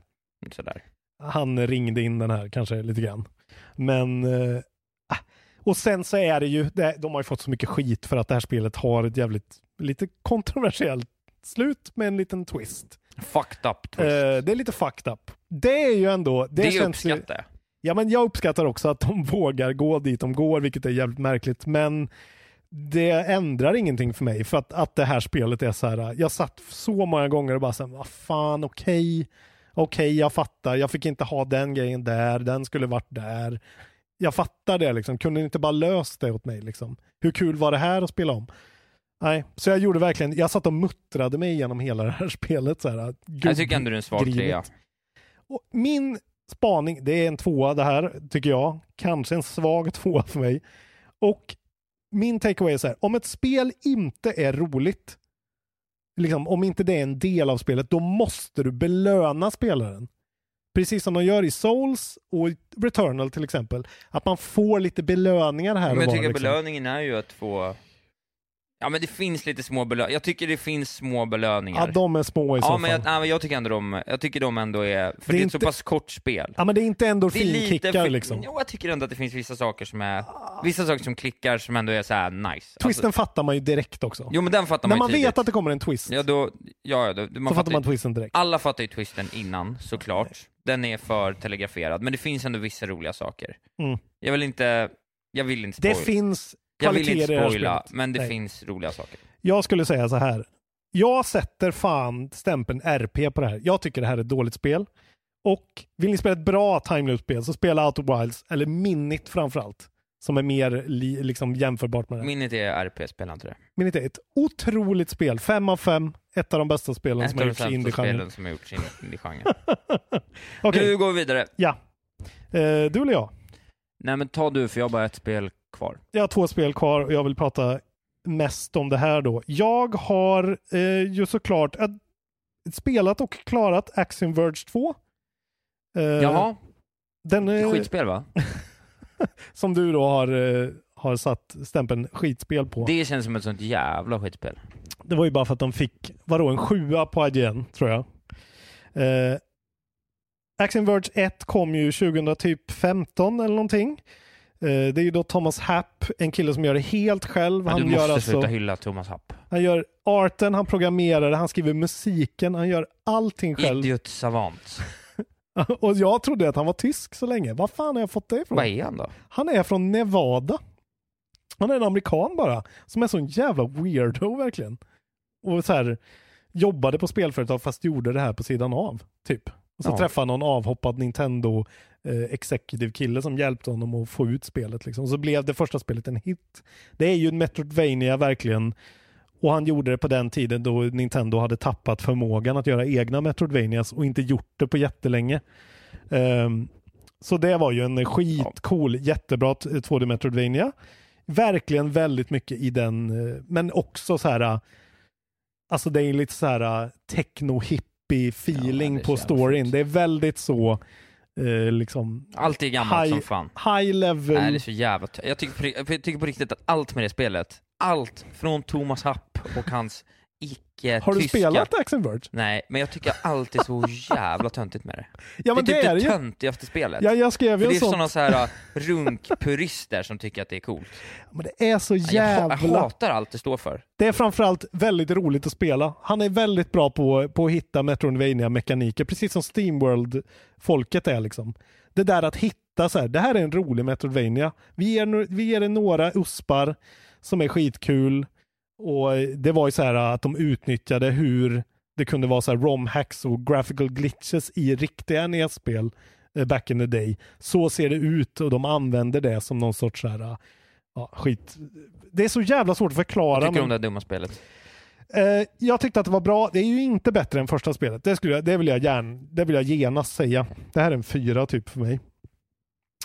sådär. han ringde in den här kanske lite grann. Men, eh, ah. och sen så är det ju, det, de har ju fått så mycket skit för att det här spelet har ett jävligt, lite kontroversiellt slut med en liten twist. Fucked up twist. Eh, det är lite fucked up. Det är ju ändå, det, det känns uppskattar jag. Ja, men jag uppskattar också att de vågar gå dit de går, vilket är jävligt märkligt. Men det ändrar ingenting för mig för att, att det här spelet är så här. Jag satt så många gånger och bara så här, vad fan, okej, okej, jag fattar. Jag fick inte ha den grejen där, den skulle varit där. Jag fattar det liksom. Kunde ni inte bara löst det åt mig liksom? Hur kul var det här att spela om? Nej, så jag gjorde verkligen, jag satt och muttrade mig igenom hela det här spelet. Så här, Jag tycker ändå det är en svag trea. Min spaning, det är en tvåa det här, tycker jag. Kanske en svag tvåa för mig. Och min takeaway är så här, om ett spel inte är roligt, liksom, om inte det är en del av spelet, då måste du belöna spelaren. Precis som de gör i Souls och Returnal till exempel. Att man får lite belöningar här Men och jag var. tycker Liksom. belöningen är ju att få... Ja men det finns lite små belöningar. Jag tycker det finns små belöningar. Ja, de är små i så Ja, fall. men jag, men jag tycker ändå de, jag tycker de ändå är, för Det det är är ett så inte- pass kort spel. Ja, men det är inte Det är endorfinkickar för- liksom. Jo, jag tycker ändå att det finns vissa saker som är, vissa saker som klickar som ändå är så här nice. Twisten Alltså, fattar man ju direkt också. jo men den fattar När man man ju tidigt. vet att det kommer en twist, Ja, då, ja, ja, då, man så fattar fattar man ju, twisten direkt. alla fattar ju twisten innan, såklart. Den är för telegraferad, men det finns ändå vissa roliga saker. Mm. Jag vill inte, jag vill inte Det spoila. finns jag vill inte spoila, men det Nej. finns roliga saker. Jag skulle säga så här. Jag sätter fan stämpeln RP på det här. Jag tycker det här är ett dåligt spel. Och vill ni spela ett bra time spel så spela Out of Wilds, eller Minit framförallt. Som är mer li, liksom jämförbart med det. Minnet är RP, spela inte det. Minit är ett otroligt spel. Fem av fem. Ett av de bästa spelen Ett som har gjorts i indie-genren. som har gjorts i indie-genren. Okej, Nu går vi vidare. ja. Eh, du eller jag? Nej men ta du, för jag har bara ett spel kvar. Jag har två spel kvar och jag vill prata mest om det här då. Jag har eh, ju såklart eh, spelat och klarat Axiom Verge 2. Eh, Jaha, Den, eh, skitspel va? som du då har, eh, har satt stämpeln skitspel på. Det... Det känns som ett sånt jävla skitspel. var ju bara för att de fick, vadå, en sjua på IGN tror jag. Eh, Axiom Verge 1 kom ju 2015 eller någonting. Eh, det är ju då Thomas Happ, en kille som gör det helt själv. Men Han du gör måste alltså... sluta hylla Thomas Happ. Han gör arten, han programmerar det, han skriver musiken, han gör allting själv. Idiot savant. Och jag trodde att han var tysk så länge. Var fan har jag fått det ifrån? Vad är han då? Han är från Nevada. Han är en amerikan bara, som är sån jävla weirdo verkligen. Och så här, jobbade på spelföretag fast gjorde det här på sidan av, typ. Och så Ja. träffade han någon avhoppad Nintendo eh, executive kille som hjälpte honom att få ut spelet. Liksom. Och så blev det första spelet en hit. Det är ju en Metroidvania verkligen. Och han gjorde det på den tiden då Nintendo hade tappat förmågan att göra egna Metroidvanias och inte gjort det på jättelänge. Ehm, så det var ju en skitcool, jättebra t- 2D Metroidvania. Verkligen väldigt mycket i den, eh, men också så här, eh, alltså det är lite så här eh, techno-hippie feeling så på storyn. fint. Det är väldigt så, eh, liksom, Allt är gammalt High- som fan. high level. Nej, det är så jävla jag tycker, jag tycker på riktigt att allt med det spelet, allt från Thomas Happ och hans icke Har du spelat Action Verge? Nej, men jag tycker allt är så jävla töntigt med det. Ja men det det är är typ det det töntigaste spelet. Ja, jag skrev ju det en är sån. sådana så här äh, runkpurister som tycker att det är coolt. Men det är så jävla... jag hatar allt det står för. Det är framförallt väldigt roligt att spela. Han är väldigt bra på, på att hitta Metroidvania-mekaniker, precis som Steamworld-folket är. liksom. Det där att hitta så här, det här är en rolig Metroidvania. Vi ger, vi ger det några uspar som är skitkul. Och det var ju så här att de utnyttjade hur det kunde vara så här ROM-hacks och graphical glitches i riktiga NES-spel eh, back in the day. Så ser det ut och de använder det som någon sorts så här, eh, ja, skit. Det är så jävla svårt att förklara. Vad tycker du om det här dumma spelet? Eh, jag tyckte att det var bra. Det är ju inte bättre än första spelet. Det, skulle jag, det, vill, jag gärna, det vill jag genast säga. Det här är en fyra typ för mig.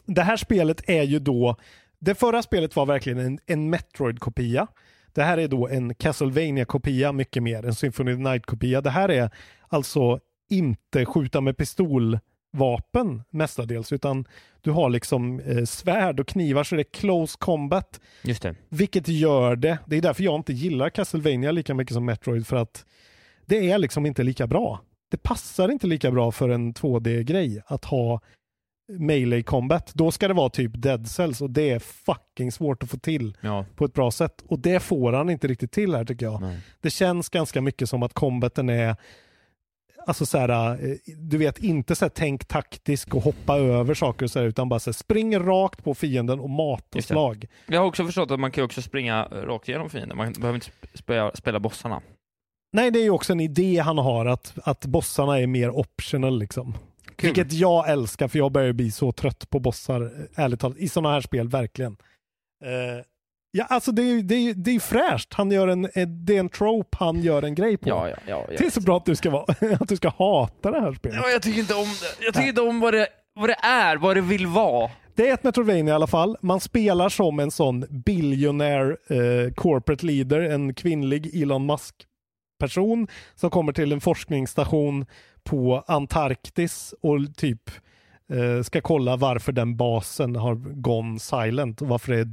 Det här spelet är ju då... Det förra spelet var verkligen en, en Metroid-kopia. Det här är då en Castlevania-kopia mycket mer. En Symphony of the Night-kopia. Det här är alltså inte skjuta med pistolvapen mestadels, utan du har liksom eh, svärd och knivar så det är close combat. Just det. Vilket gör det, det är därför jag inte gillar Castlevania lika mycket som Metroid för att det är liksom inte lika bra. Det passar inte lika bra för en 2D-grej att ha melee combat. Då ska det vara typ dead cells och det är fucking svårt att få till Ja. på ett bra sätt. Och det får han inte riktigt till här tycker jag. Nej. Det känns ganska mycket som att combaten är Alltså så här, eh, du vet inte så här, tänk taktisk och hoppa över saker och så här, utan bara så här, spring rakt på fienden och mata slag. Jag har också förstått att man kan också springa rakt igenom fienden. Man behöver inte spela, spela bossarna. Nej, det är ju också en idé han har att, att bossarna är mer optional liksom. Kul. Vilket jag älskar för jag börjar bli så trött på bossar, ärligt talat, i sådana här spel, verkligen. Eh, ja, alltså det är ju det är, det är fräscht. Han gör en, eh, det är en trope han gör en grej på. Ja, ja, ja. Det är så bra att du ska, vara, att du ska hata det här spelet. Ja, jag tycker inte om det. Jag tycker inte om vad det, vad det är, vad det vill vara. Det är ett Metroidvania i alla fall. Man spelar som en sån billionaire eh, corporate leader, en kvinnlig Elon Musk-person som kommer till en forskningsstation på Antarktis och typ eh, ska kolla varför den basen har gone silent och varför det är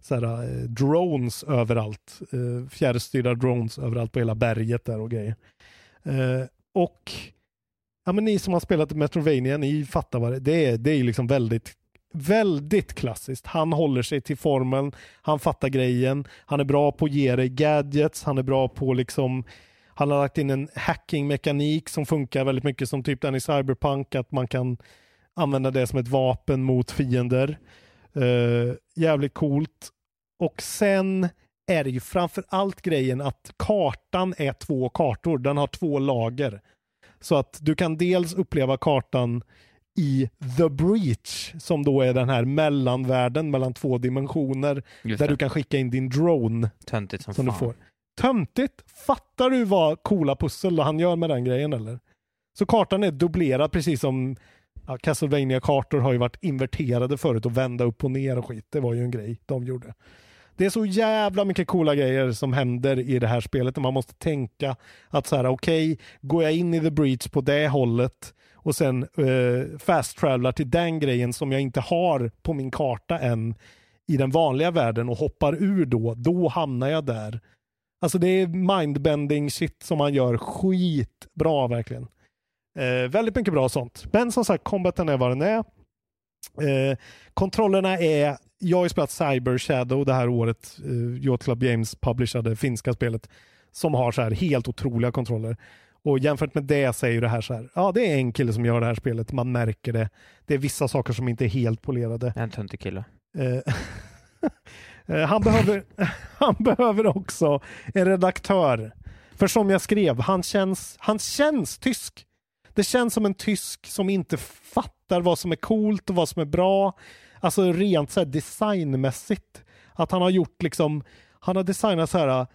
såhär, eh, drones överallt. Eh, fjärrstyrda drones överallt på hela berget där och grejer. Eh, och ja, men ni som har spelat Metrovania, ni fattar vad det, det är. Det är ju liksom väldigt Väldigt klassiskt. Han håller sig till formeln, han fattar grejen, han är bra på att ge dig gadgets, han är bra på liksom han har lagt in en hacking-mekanik som funkar väldigt mycket som typ den i Cyberpunk, att man kan använda det som ett vapen mot fiender. Eh, jävligt coolt. Och sen är det ju framför allt grejen att kartan är två kartor. Den har två lager. Så att du kan dels uppleva kartan i The Breach som då är den här mellanvärlden mellan två dimensioner där du kan skicka in din drone Töntigt som, som fan. du får. Töntigt. Fattar du vad coola pussel han gör med den grejen eller? Så kartan är dubblerad precis som ja, castlevania kartor har ju varit inverterade förut och vända upp och ner och skit. Det var ju en grej de gjorde. Det är så jävla mycket coola grejer som händer i det här spelet. Man måste tänka att så här, okej, går jag in i the breach på det hållet och sen eh, fast travelar till den grejen som jag inte har på min karta än i den vanliga världen och hoppar ur då, då hamnar jag där. Alltså det är mindbending shit som man gör skitbra verkligen. Eh, väldigt mycket bra sånt. Men som sagt, combaten är vad den är. Eh, kontrollerna är, jag har ju spelat Cyber Shadow det här året, eh, Yacht Club Games publicerade finska spelet, som har så här helt otroliga kontroller. Och jämfört med det så är ju det här så här, ja det är en kille som gör det här spelet, man märker det. Det är vissa saker som inte är helt polerade. En töntig kille. Eh, Eh, han, behöver, han behöver också en redaktör. För som jag skrev, han känns, han känns tysk. Det känns som en tysk som inte fattar vad som är coolt och vad som är bra. Alltså rent så här designmässigt. Att han har gjort liksom, han har designat så här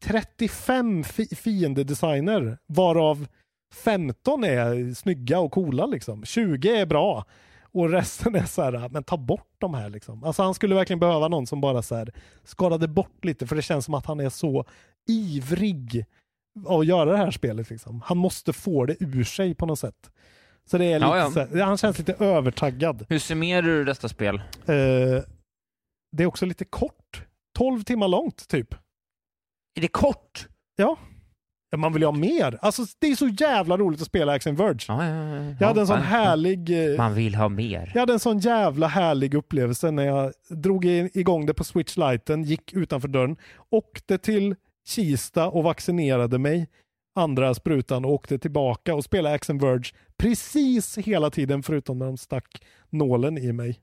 35 fi fiendedesigner varav 15 är snygga och coola liksom. 20 är bra. Och resten är så här, men ta bort de här liksom. Alltså han skulle verkligen behöva någon som bara så här skalade bort lite för det känns som att han är så ivrig av att göra det här spelet liksom. Han måste få det ur sig på något sätt. Så det är lite Ja, ja. Så här, han känns lite övertaggad. Hur summerar du detta spel? Eh, det är också lite kort. 12 timmar långt typ. Är det kort? Ja. Man vill ju ha mer. Alltså det är så jävla roligt att spela Action Verge. Ja, ja, ja. Jag hade en sån härlig... eh, Man vill ha mer. Jag hade en sån jävla härlig upplevelse när jag drog igång det på Switch Liten, gick utanför dörren, åkte till Kista och vaccinerade mig, andra sprutan och åkte tillbaka och spelade Action Verge precis hela tiden förutom när de stack nålen i mig.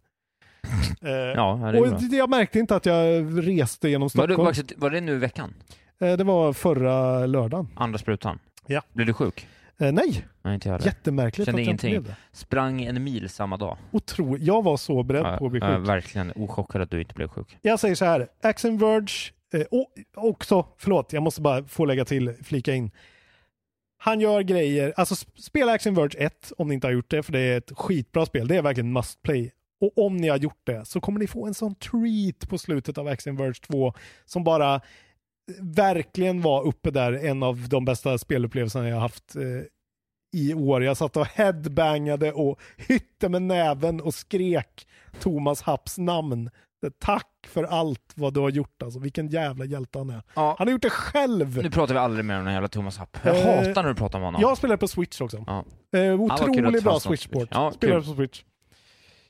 Eh, Ja, det är och det- jag märkte inte att jag reste genom Var det, Stockholm. var, var det nu i veckan? Eh, det var förra lördagen. Andra sprutan? Ja. Blev du sjuk? Eh, nej, Nej, inte jag jättemärkligt Kände att jag inte ingenting. blev det. Sprang en mil samma dag. Otro... Jag var så beredd Ja, på att bli sjuk. verkligen ochockad att du inte blev sjuk. Jag säger så här, Action Verge, eh, och också, förlåt, jag måste bara få lägga till, flika in. Han gör grejer, alltså sp- spela Action Verge 1 om ni inte har gjort det, för det är ett skitbra spel. Det är verkligen must play. Och om ni har gjort det så kommer ni få en sån treat på slutet av Action Verge 2 som bara verkligen var uppe där, en av de bästa spelupplevelserna jag har haft eh, i år. Jag satt och headbangade och hytte med näven och skrek Thomas Happs namn. Tack för allt vad du har gjort alltså. Vilken jävla hjälte han är. Ja. Han har gjort det själv. Nu pratar vi aldrig mer om den jävla Thomas Happ. Jag Eh, hatar när du pratar om honom. Jag spelar på Switch också. Ja. Eh, otroligt bra Switchport. Switch. Ja, spelar på Switch.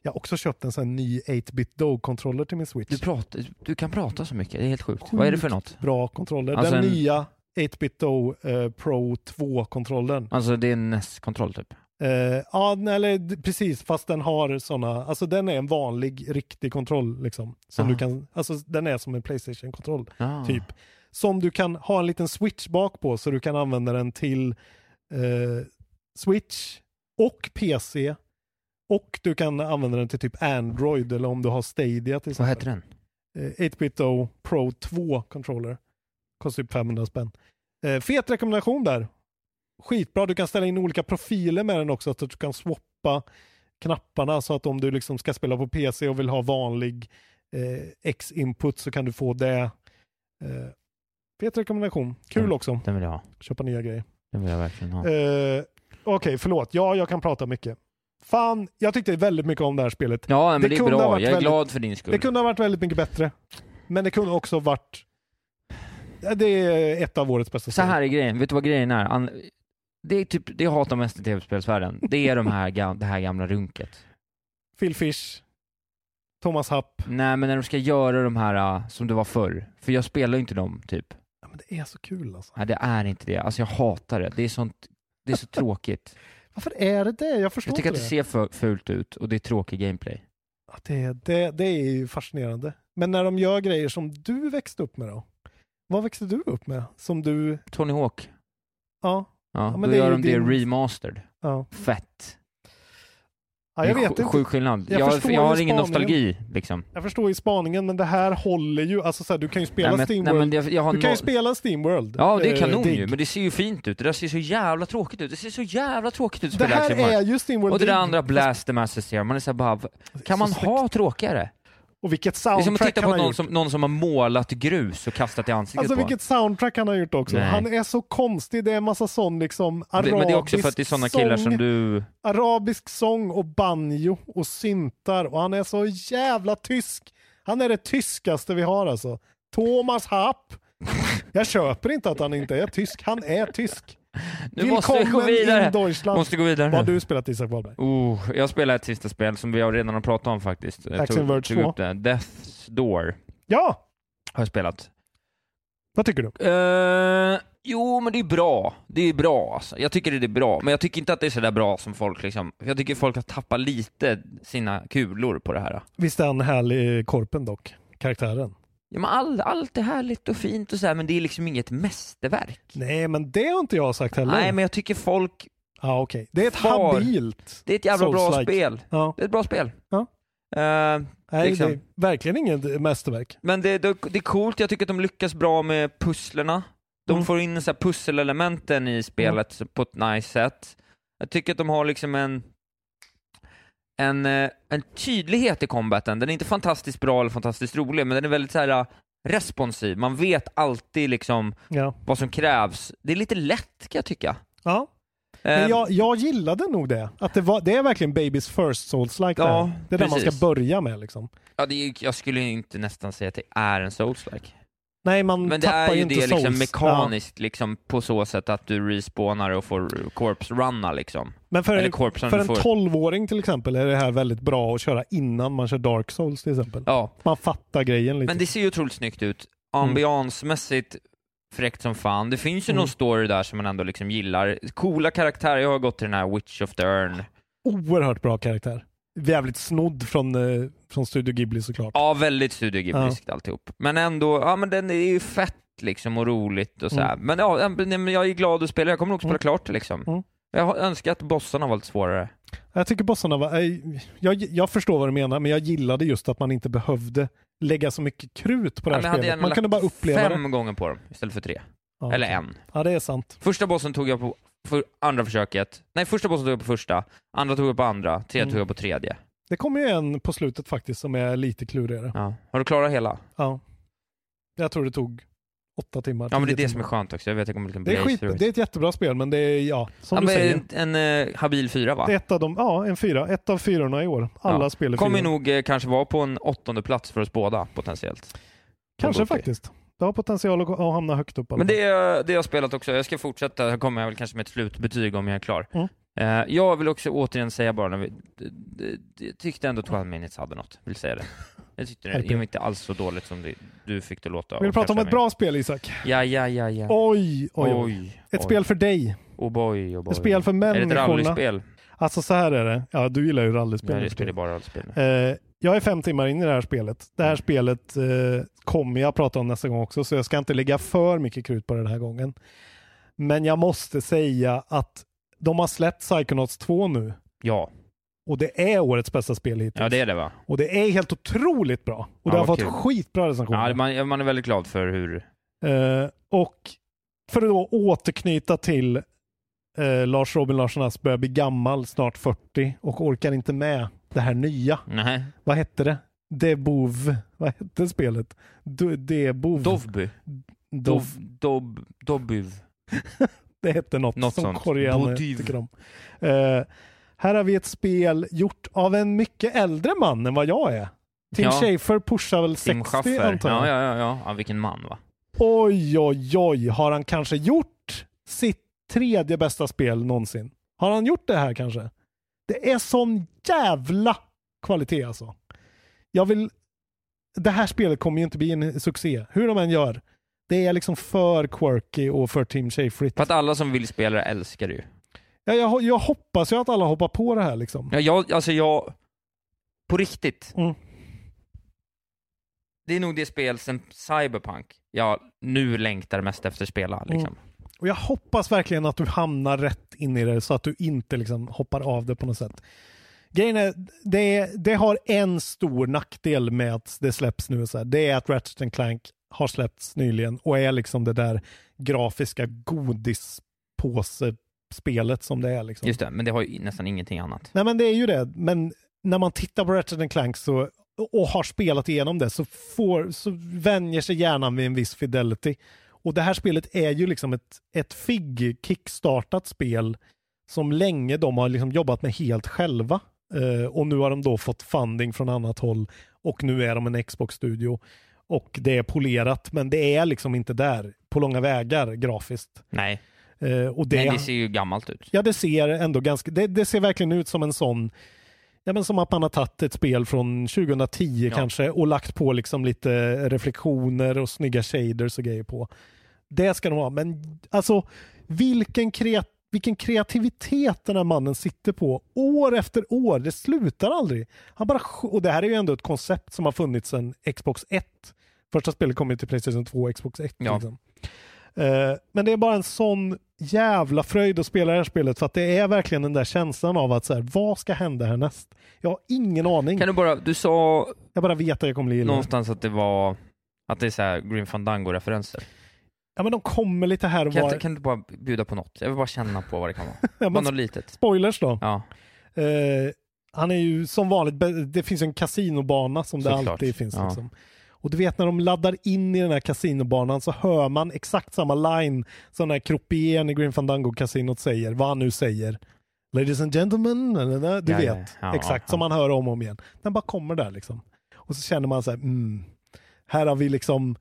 Jag har också köpt en sån här ny 8-bit Dog-kontroller till min Switch. Du, pratar, du kan prata så mycket, det är helt sjukt. Vad är det för något? Bra kontroller. Alltså Den en- nya 8-bit Do eh, Pro 2-kontrollen. Alltså det är en NES-kontroll typ? Eh, ja, nej, eller d- precis, fast den har såna, alltså den är en vanlig riktig kontroll liksom. Som du kan, alltså den är som en Playstation-kontroll Ja. typ. Som du kan ha en liten switch bak på så du kan använda den till eh, Switch och PC. Och du kan använda den till typ Android eller om du har Stadia till Vad exempel. heter den? Eh, 8-bit Pro 2 controller. Kostar typ 500 spänn. Eh, fet rekommendation där. Skitbra, du kan ställa in olika profiler med den också, så att du kan swappa knapparna så att om du liksom ska spela på PC och vill ha vanlig eh, X-input så kan du få det. Eh, fet rekommendation. Kul Mm. också, Den vill jag ha. köpa nya grejer. Den vill jag verkligen ha. Eh, Okej, förlåt. Ja, jag kan prata mycket. Fan, jag tyckte väldigt mycket om det här spelet. Ja, men det det, är kunde ha bra. Jag är väldigt- glad för din skull. Det kunde ha varit väldigt mycket bättre. Men det kunde också varit... Det är ett av årets bästa Så här är grejen, vet du vad grejen är? Det är typ, det jag hatar mest i tv-spelsvärlden, det är de här, det här gamla runket. Phil Fish, Thomas Happ. Nej men när de ska göra de här uh, som det var förr, för jag spelar ju inte dem typ. Ja, men det är så kul alltså. Nej det är inte det, alltså jag hatar det. Det är sånt, det är så tråkigt. Varför är det det? Jag förstår Jag tycker att inte det ser fult ut och det är tråkig gameplay. Ja, det, det, det är ju fascinerande. Men när de gör grejer som du växte upp med då? Vad växte du upp med? Som du... Tony Hawk, Ja, ja, men då det gör de det din- remastered. ja. Fett. Ja jag Det vet inte. Sjuk skillnad. Jag Jag, jag, har ingen nostalgi liksom. Jag förstår ju spaningen, men det här håller ju. Alltså så här, du kan ju spela Nej, men, Steam nej, jag, Du kan ju spela Steam World. Ja, det är eh, kanon digg. ju, men det ser ju fint ut. Det där ser så jävla tråkigt ut. Det ser så jävla tråkigt ut att Det spela här Action är ju Steam World Och det där andra Blast the Masses Zero, man är såhär bara, kan man så ha tråkigare? Och vilket Det är som att soundtrack titta han på har någon gjort. som, någon som har målat grus och kastat i ansiktet Alltså på vilket soundtrack han har gjort också. Nej. Han är så konstig. Det är en massa sån liksom arabisk det, Men det är också för att det är sådana killar som du... Arabisk sång och banjo och syntar och han är så jävla tysk. Han är det tyskaste vi har alltså. Thomas Happ. Jag köper inte att han inte är tysk. Han är tysk. Nu måste vi gå vidare! in Deutschland. Måste gå vidare Vad har nu. du spelat Isak Wahlberg? Oh, jag spelar ett sista spel som vi redan har pratat om faktiskt. Jag Action Verge tog 2. upp det. Death's Door Ja, har jag spelat. vad tycker du? Eh, jo, men det är bra. Det är bra alltså. Jag tycker det är bra, men jag tycker inte att det är sådär bra som folk liksom... Jag tycker folk har tappat lite sina kulor på det här. Visst är han härlig korpen dock? karaktären. Ja, men all, allt är härligt och fint och så här, men det är liksom inget mästerverk. Nej, men det har inte jag sagt heller. Nej, men jag tycker folk, Ja, okej. Det är ett Far. habilt. det är ett jävla bra spel. Ja. Det är ett bra spel. Ja. Eh, Nej, Liksom. det är verkligen inget mästerverk. men det, det, det är coolt, jag tycker att de lyckas bra med pusslerna. De Mm. får in så pusselelementen i spelet på ett nice sätt. Jag tycker att de har liksom en en, eh, en tydlighet i combaten. Den är inte fantastiskt bra eller fantastiskt rolig, men den är väldigt så här eh, responsiv. Man vet alltid liksom Ja. vad som krävs. Det är lite lätt kan jag tycka. ja. Men jag, jag gillade nog det. Att det, var, det är verkligen Babies first souls-like Ja. Det är där man ska börja med liksom. ja, det är, jag skulle inte nästan säga att det är en souls-like. Nej, man Men det tappar är ju inte det liksom souls. mekaniskt liksom på så sätt att du respawnar och får corpse-runna liksom. Ja. Men för, en- för en får. 12-åring till exempel är det här väldigt bra att köra innan man kör Dark Souls till exempel. Ja, Man fattar grejen lite. men det ser ju otroligt snyggt ut. Mm. Ambiansmässigt fräckt som fan. Det finns ju Mm. någon story där som man ändå liksom gillar. Coola karaktärer. Jag har gått till den här Witch of the Earn. Oerhört bra karaktär. Jävligt snodd från, eh, från Studio Ghibli såklart. Ja, väldigt studiogibliskt alltihop. Men ändå, ja men den är ju fett liksom och roligt och så. Mm. Men ja, jag är glad att spela. Jag kommer nog spela Mm. klart liksom. Mm. Jag har önskat att bossarna var lite svårare. Jag tycker bossarna var... eh, Jag, jag förstår vad du menar, men jag gillade just att man inte behövde lägga så mycket krut på det Ja, här hade spelet. Man kunde bara uppleva Fem det. gånger på dem istället för tre. Ja, Eller okej. en. Ja, det är sant. Första bossen tog jag på för andra försöket. Nej, första bossen tog jag på första. Andra tog jag på andra. Tredje Mm. tog jag på tredje. Det kommer ju en på slutet faktiskt som är lite klurigare. Ja. Har du klarat hela? Ja. Jag tror det tog åtta timmar. Ja, men det är det som är timmar. skönt också. Jag vet inte om det Det är, skit, det är ett jättebra spel, men det är, ja, som ja, du säger. en, en eh, habil fyra va? Det är ett av dem, ja, en fyra. Ett av fyrorna i år. Alla Ja. spel är Kommer nog eh, kanske vara på en åttonde plats för oss båda potentiellt. Kanske faktiskt. Det har potential att, att hamna högt upp. Men det, är- det har jag spelat också. Jag ska fortsätta. Här kommer jag väl kanske med ett slutbetyg om jag är klar. Mm. Eh, jag vill också återigen säga bara, när vi, d- d- d- jag tyckte ändå 12 minutes hade något. Vill säga det. Jag tyckte det, det var inte alls så dåligt som det, du fick det låta. Vill du prata om ett bra spel Isak? Ja, ja, ja, ja. Oj, oj, oj. Ett oj. spel för dig. Oh boy, oh boy. Ett spel för Är det ett människorna. rallyspel? Alltså så här är det. Ja, du gillar ju rallyspel. Ja, det spelar bara rallyspel. Eh, jag är fem timmar in i det här spelet. Det här spelet eh, kommer jag prata om nästa gång också, så jag ska inte lägga för mycket krut på det den här gången. Men jag måste säga att de har släppt Psychonauts 2 nu Ja. och det är årets bästa spel hittills. ja, det är det va? Och det är helt otroligt bra. Och Ja, det har fått kul. skitbra recensioner. Ja, man, man är väldigt glad för hur... Eh, och för att då återknyta till eh, Lars Robin Larsson Asp börjar bli gammal, snart 40 och orkar inte med det här nya. Nej. Vad hette det? Debov. Vad hette spelet? Debov. Dovby. Dov. Dob... Dobuv. Det hette något, Något som koreaner tycker om. Eh, här har vi ett spel gjort av en mycket äldre man än vad jag är. Tim Ja. Schafer pushar väl Tim 60 Schaffer. antar jag. Ja, ja, ja, ja. ja. Vilken man va? Oj, oj, oj. Har han kanske gjort sitt tredje bästa spel någonsin? Har han gjort det här kanske? Det är sån jävla kvalitet alltså. Jag vill... Det här spelet kommer ju inte bli en succé, hur de än gör. Det är liksom för quirky och för Tim Schaferigt. För att alla som vill spela det älskar det ju. Ja, jag, jag hoppas ju att alla hoppar på det här liksom. Ja, jag, alltså jag... På riktigt. Mm. Det är nog det spel sen Cyberpunk jag nu längtar mest efter att spela liksom. Och jag hoppas verkligen att du hamnar rätt in i det så att du inte liksom hoppar av det på något sätt. Grejen är, det, det har en stor nackdel med att det släpps nu. Så här. Det är att Ratchet Clank har släppts nyligen och är liksom det där grafiska godispåsespelet som det är. Liksom. Just det, men det har ju nästan ingenting annat. Nej men det är ju det. Men när man tittar på Ratchet Clank så, och har spelat igenom det så, får, så vänjer sig hjärnan vid en viss fidelity. Och det här spelet är ju liksom ett, ett FIG kickstartat spel som länge de har liksom jobbat med helt själva. Eh, och nu har de då fått funding från annat håll och nu är de en Xbox-studio. Och det är polerat men det är liksom inte där på långa vägar grafiskt. Nej, Eh, och det, men det ser ju gammalt ut. Ja, det ser ändå ganska... Det, det ser verkligen ut som en sån... Ja, men som att man har tagit ett spel från 2010 Ja. kanske och lagt på liksom lite reflektioner och snygga shaders och grejer på. Det ska de ha, men alltså vilken kreat, vilken kreativitet den här mannen sitter på år efter år. Det slutar aldrig. Han bara, och det här är ju ändå ett koncept som har funnits sedan Xbox 1. Första spelet kom ju till Playstation 2 och Xbox 1. Ja. Liksom. Eh, men det är bara en sån jävla fröjd att spela det här spelet för att det är verkligen den där känslan av att så här, vad ska hända härnäst? Jag har ingen aning. Kan du bara, du sa Jag bara vet att jag kommer bli illa. någonstans att det var, att det är så här Grim Fandango-referenser. Ja men de kommer lite här och Kan, var. inte- kan du bara bjuda på något? Jag vill bara känna på vad det kan vara. Ja, Bara något litet. spoilers då. Ja, Eh, han är ju som vanligt, det finns en kasinobana som det Såklart. alltid finns. Ja. Liksom. Och du vet när de laddar in i den här kasinobanan så hör man exakt samma line som när croupieren i Grim Fandango-kasinot säger, vad han nu säger. Ladies and gentlemen, du Ja, vet. ja, exakt, som man hör om och om igen. Den bara kommer där liksom. Och så känner man så här, mm, här har vi liksom,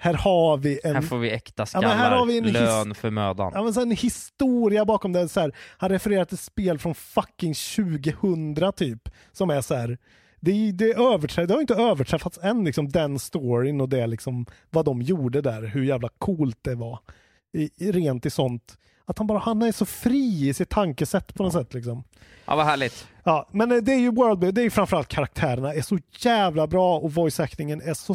här har vi en här får vi äkta Ja, skallar, men här har vi en lön för mödan. Ja, men så en historia bakom det. Så här, han refererar till spel från fucking 2000 typ. Som är så här. Det, det, överträ- det har inte överträffats än, liksom, den storyn och det liksom, vad de gjorde där. Hur jävla coolt det var. I, rent i sånt. Att han bara, han är så fri i sitt tankesätt på något sätt. Liksom. Ja, vad härligt. Ja, men eh, det är ju Worldbuild, det är ju framförallt karaktärerna är så jävla bra och voice actingen är så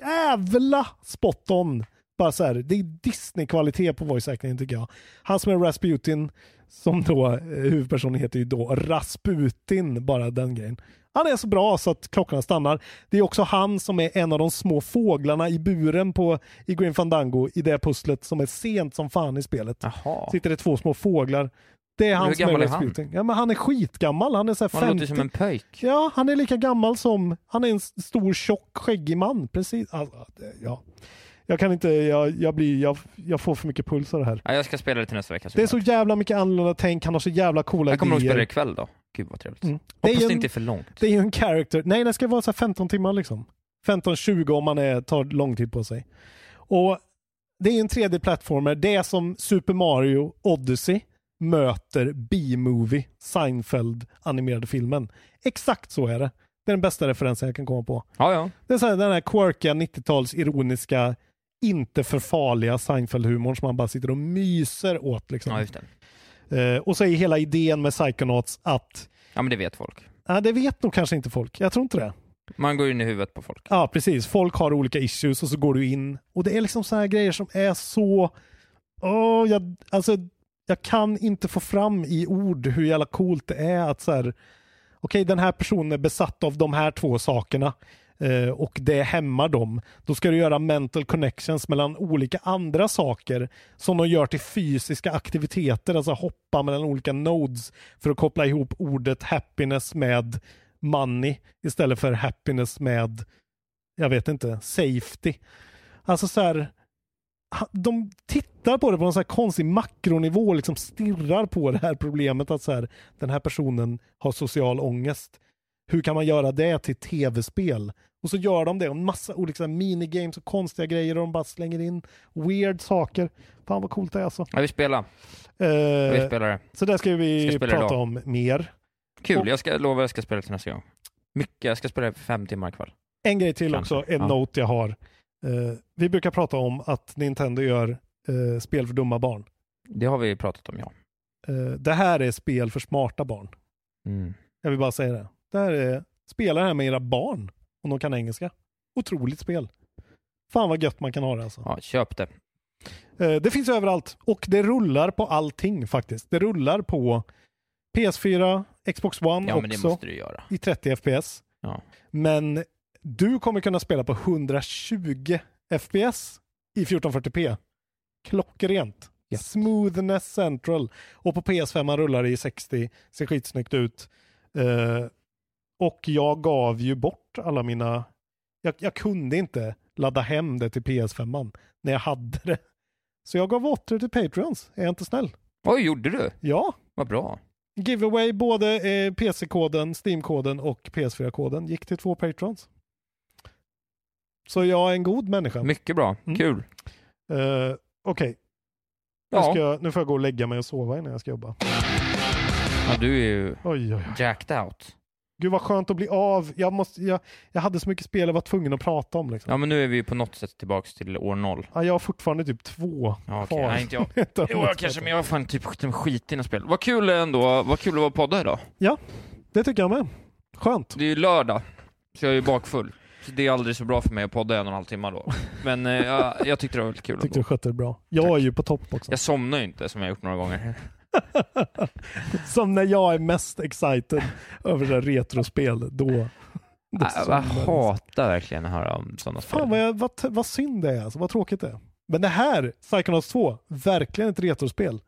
jävla spot on. Bara så här, det är Disney-kvalitet på voice actingen tycker jag. Han som är Rasputin, som då eh, huvudpersonen heter ju då Rasputin, bara den grejen. Han är så bra så att klockorna stannar. Det är också han som är en av de små fåglarna i buren på, i Grim Fandango i det pusslet som är sent som fan i spelet. Jaha. Sitter det två små fåglar. Det är han Hur gammal är han? Ja, men han är skitgammal. Han är så här Han 50. låter som en pöjk. Ja, han är lika gammal som... Han är en stor, tjock, skäggig man. Precis. Alltså, ja. Jag kan inte... Jag, jag, blir, jag, jag får för mycket puls av det här. Ja, jag ska spela det till nästa vecka. Det är så jävla mycket annorlunda tänk. Han har så jävla coola jag kommer nog idéer. spela det ikväll då. Gud vad trevligt. Mm. Det är Hoppas det inte är för långt. Det är ju en character. Nej, det ska vara så här 15 timmar liksom. 15-20 om man är, tar lång tid på sig. Och det är en 3D-plattformer. Det är som Super Mario Odyssey möter B-movie, Seinfeld animerade filmen. Exakt så är det. Det är den bästa referensen jag kan komma på. Ja, ja. Det är så här, den här quirkiga 90-tals ironiska, inte för farliga Seinfeld-humorn som man bara sitter och myser åt. Liksom. Ja, just det. Eh, och så är hela idén med Psychonauts att, Ja, men det vet folk. ja, det vet nog kanske inte folk. Jag tror inte det. Man går in i huvudet på folk. Ja, precis. Folk har olika issues och så går du in. Och det är liksom så här grejer som är så... Åh, jag, alltså, jag kan inte få fram i ord hur jävla coolt det är att så här... Okej, den här personen är besatt av de här två sakerna eh, och det hämmar dem. Då ska du göra mental connections mellan olika andra saker som de gör till fysiska aktiviteter, alltså hoppa mellan olika nodes för att koppla ihop ordet happiness med money istället för happiness med, jag vet inte, safety. Alltså så här, de tittar på det på en så konstig makronivå liksom stirrar på det här problemet att så här, den här personen har social ångest. Hur kan man göra det till tv-spel? Och så gör de det, och en massa olika minigames och konstiga grejer och de bara slänger in weird saker. Fan vad coolt det är alltså. Ja, vi spelar. Vi Eh, spelar det. så där ska vi Ska spela prata idag. om mer. Kul, och- jag ska lova att jag ska spela till nästa gång. Mycket, jag ska spela det för fem timmar ikväll. En grej till Kanske, också, en ja. note jag har. Eh, vi brukar prata om att Nintendo gör eh, spel för dumma barn. Det har vi pratat om, ja. Eh, det här är spel för smarta barn. Mm. Jag vill bara säga det. Det här är, spela det här med era barn, om de kan engelska. Otroligt spel. Fan vad gött man kan ha det alltså. Ja, köp det. Eh, det finns överallt och det rullar på allting faktiskt. Det rullar på PS4, Xbox One Ja, också i 30 FPS. Ja. Men du kommer kunna spela på 120 FPS i 1440p. Klockrent. Gött. Smoothness central. Och på PS5 rullar det i 60. Ser skitsnyggt ut. Eh, och jag gav ju bort alla mina... Jag, jag kunde inte ladda hem det till PS5 när jag hade det. Så jag gav bort det till Patreons. Är jag inte snäll? Oj, gjorde du? Ja. Vad bra. Giveaway, både eh, PC-koden, Steam-koden och PS4-koden gick till två patrons. Så jag är en god människa. Mycket bra. Mm. Kul. Eh, Okej, nu, Ja. jag- nu får jag gå och lägga mig och sova innan jag ska jobba. ja, du är ju Oj, oj, oj. jacked out. Gud vad skönt att bli av. Jag, måste, jag, jag hade så mycket spel jag var tvungen att prata om. Liksom. Ja men nu är vi på något sätt tillbaks till år noll. Ja, jag har fortfarande typ två Ja, kvar. Nej, inte jag. Jo, jag kanske, men jag har fan typ skit i några spel. Vad kul ändå, vad kul att vara podda idag. Det tycker jag med. Skönt. Det är ju lördag, så jag är ju bakfull. Så det är aldrig så bra för mig att podda en och en halv timme då. Men eh, jag, jag tyckte det var väldigt kul Tyckte ändå. du skötte det bra. Jag Tack. är ju på topp också. Jag somnar ju inte som jag gjort några gånger. Som när jag är mest excited över det här retrospel. Då, Äh, jag jag. hatar verkligen att höra om sådana spel. Fan vad, jag, vad, vad synd det är, alltså, vad tråkigt det är. Men det här, Psychonauts 2, verkligen ett retrospel.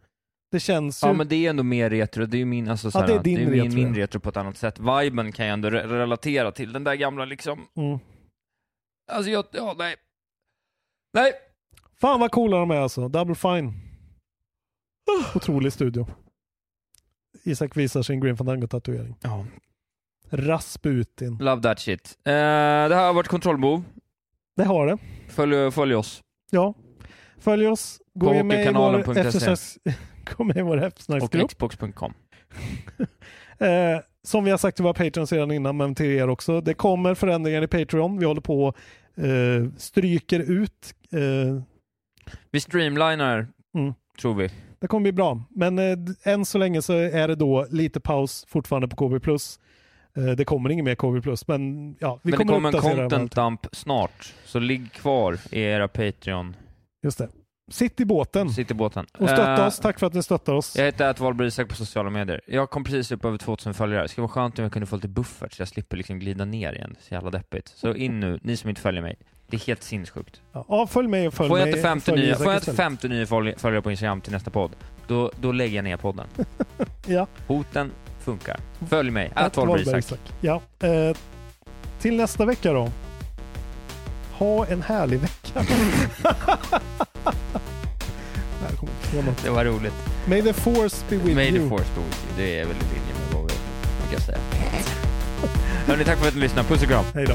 Det känns ju... Ja men det är ändå mer retro, det är ju min, alltså, Ja, såhär, det är din det är min, retro, min retro på ett annat sätt. Viben kan jag ändå re- relatera till, den där gamla liksom, mm. alltså jag, ja nej. Nej! Fan vad coola de är alltså. Double Fine. Otrolig studio. Isak visar sin Green Fandango-tatuering. Ja. Rasputin. Love that shit. Eh, det här har varit Kontrollbov. Det har det. Följ, följ oss. Ja. Följ oss. Gå med i vår hockeykanalen.se. Gå med i vår Och eftersnacksgrupp. xbox.com. Eh, som vi har sagt till våra patrons redan innan, men till er också. Det kommer förändringar i Patreon. Vi håller på eh, stryker ut. Eh, Vi streamlinar, Mm. tror vi. det kommer bli bra. Men eh, än så länge så är det då lite paus fortfarande på KB+. Eh, det kommer inget mer KB+, men ja, vi Men det kommer kommer en uppdatera överallt. content dump snart, så ligg kvar i era Patreon. Just det. Sitt i båten Sitt i båten. och stötta Eh, oss. Tack för att ni stöttar oss. Jag heter Valborg Isak på sociala medier. Jag kom precis upp över 2000 följare. Det skulle vara skönt om jag kunde få lite buffert så jag slipper liksom glida ner igen. Så jävla deppigt. Så in nu, ni som inte följer mig. Det är helt sinnessjukt. Ja, följ med och följ Får jag mig. inte 50 Följ nya, får jag inte istället. 50 nya följ- följare på Instagram till nästa podd, då, då lägger jag ner podden. Ja. Hoten funkar. Följ mig, Att att Wahlberg. Ja. Eh, till nästa vecka då. Ha en härlig vecka. Nej, det var roligt. May the force be with May you. the force be with you. Det är väl i linje med vad vi brukar säga. Hörni, tack för att ni lyssnade. Puss och kram. Hej då.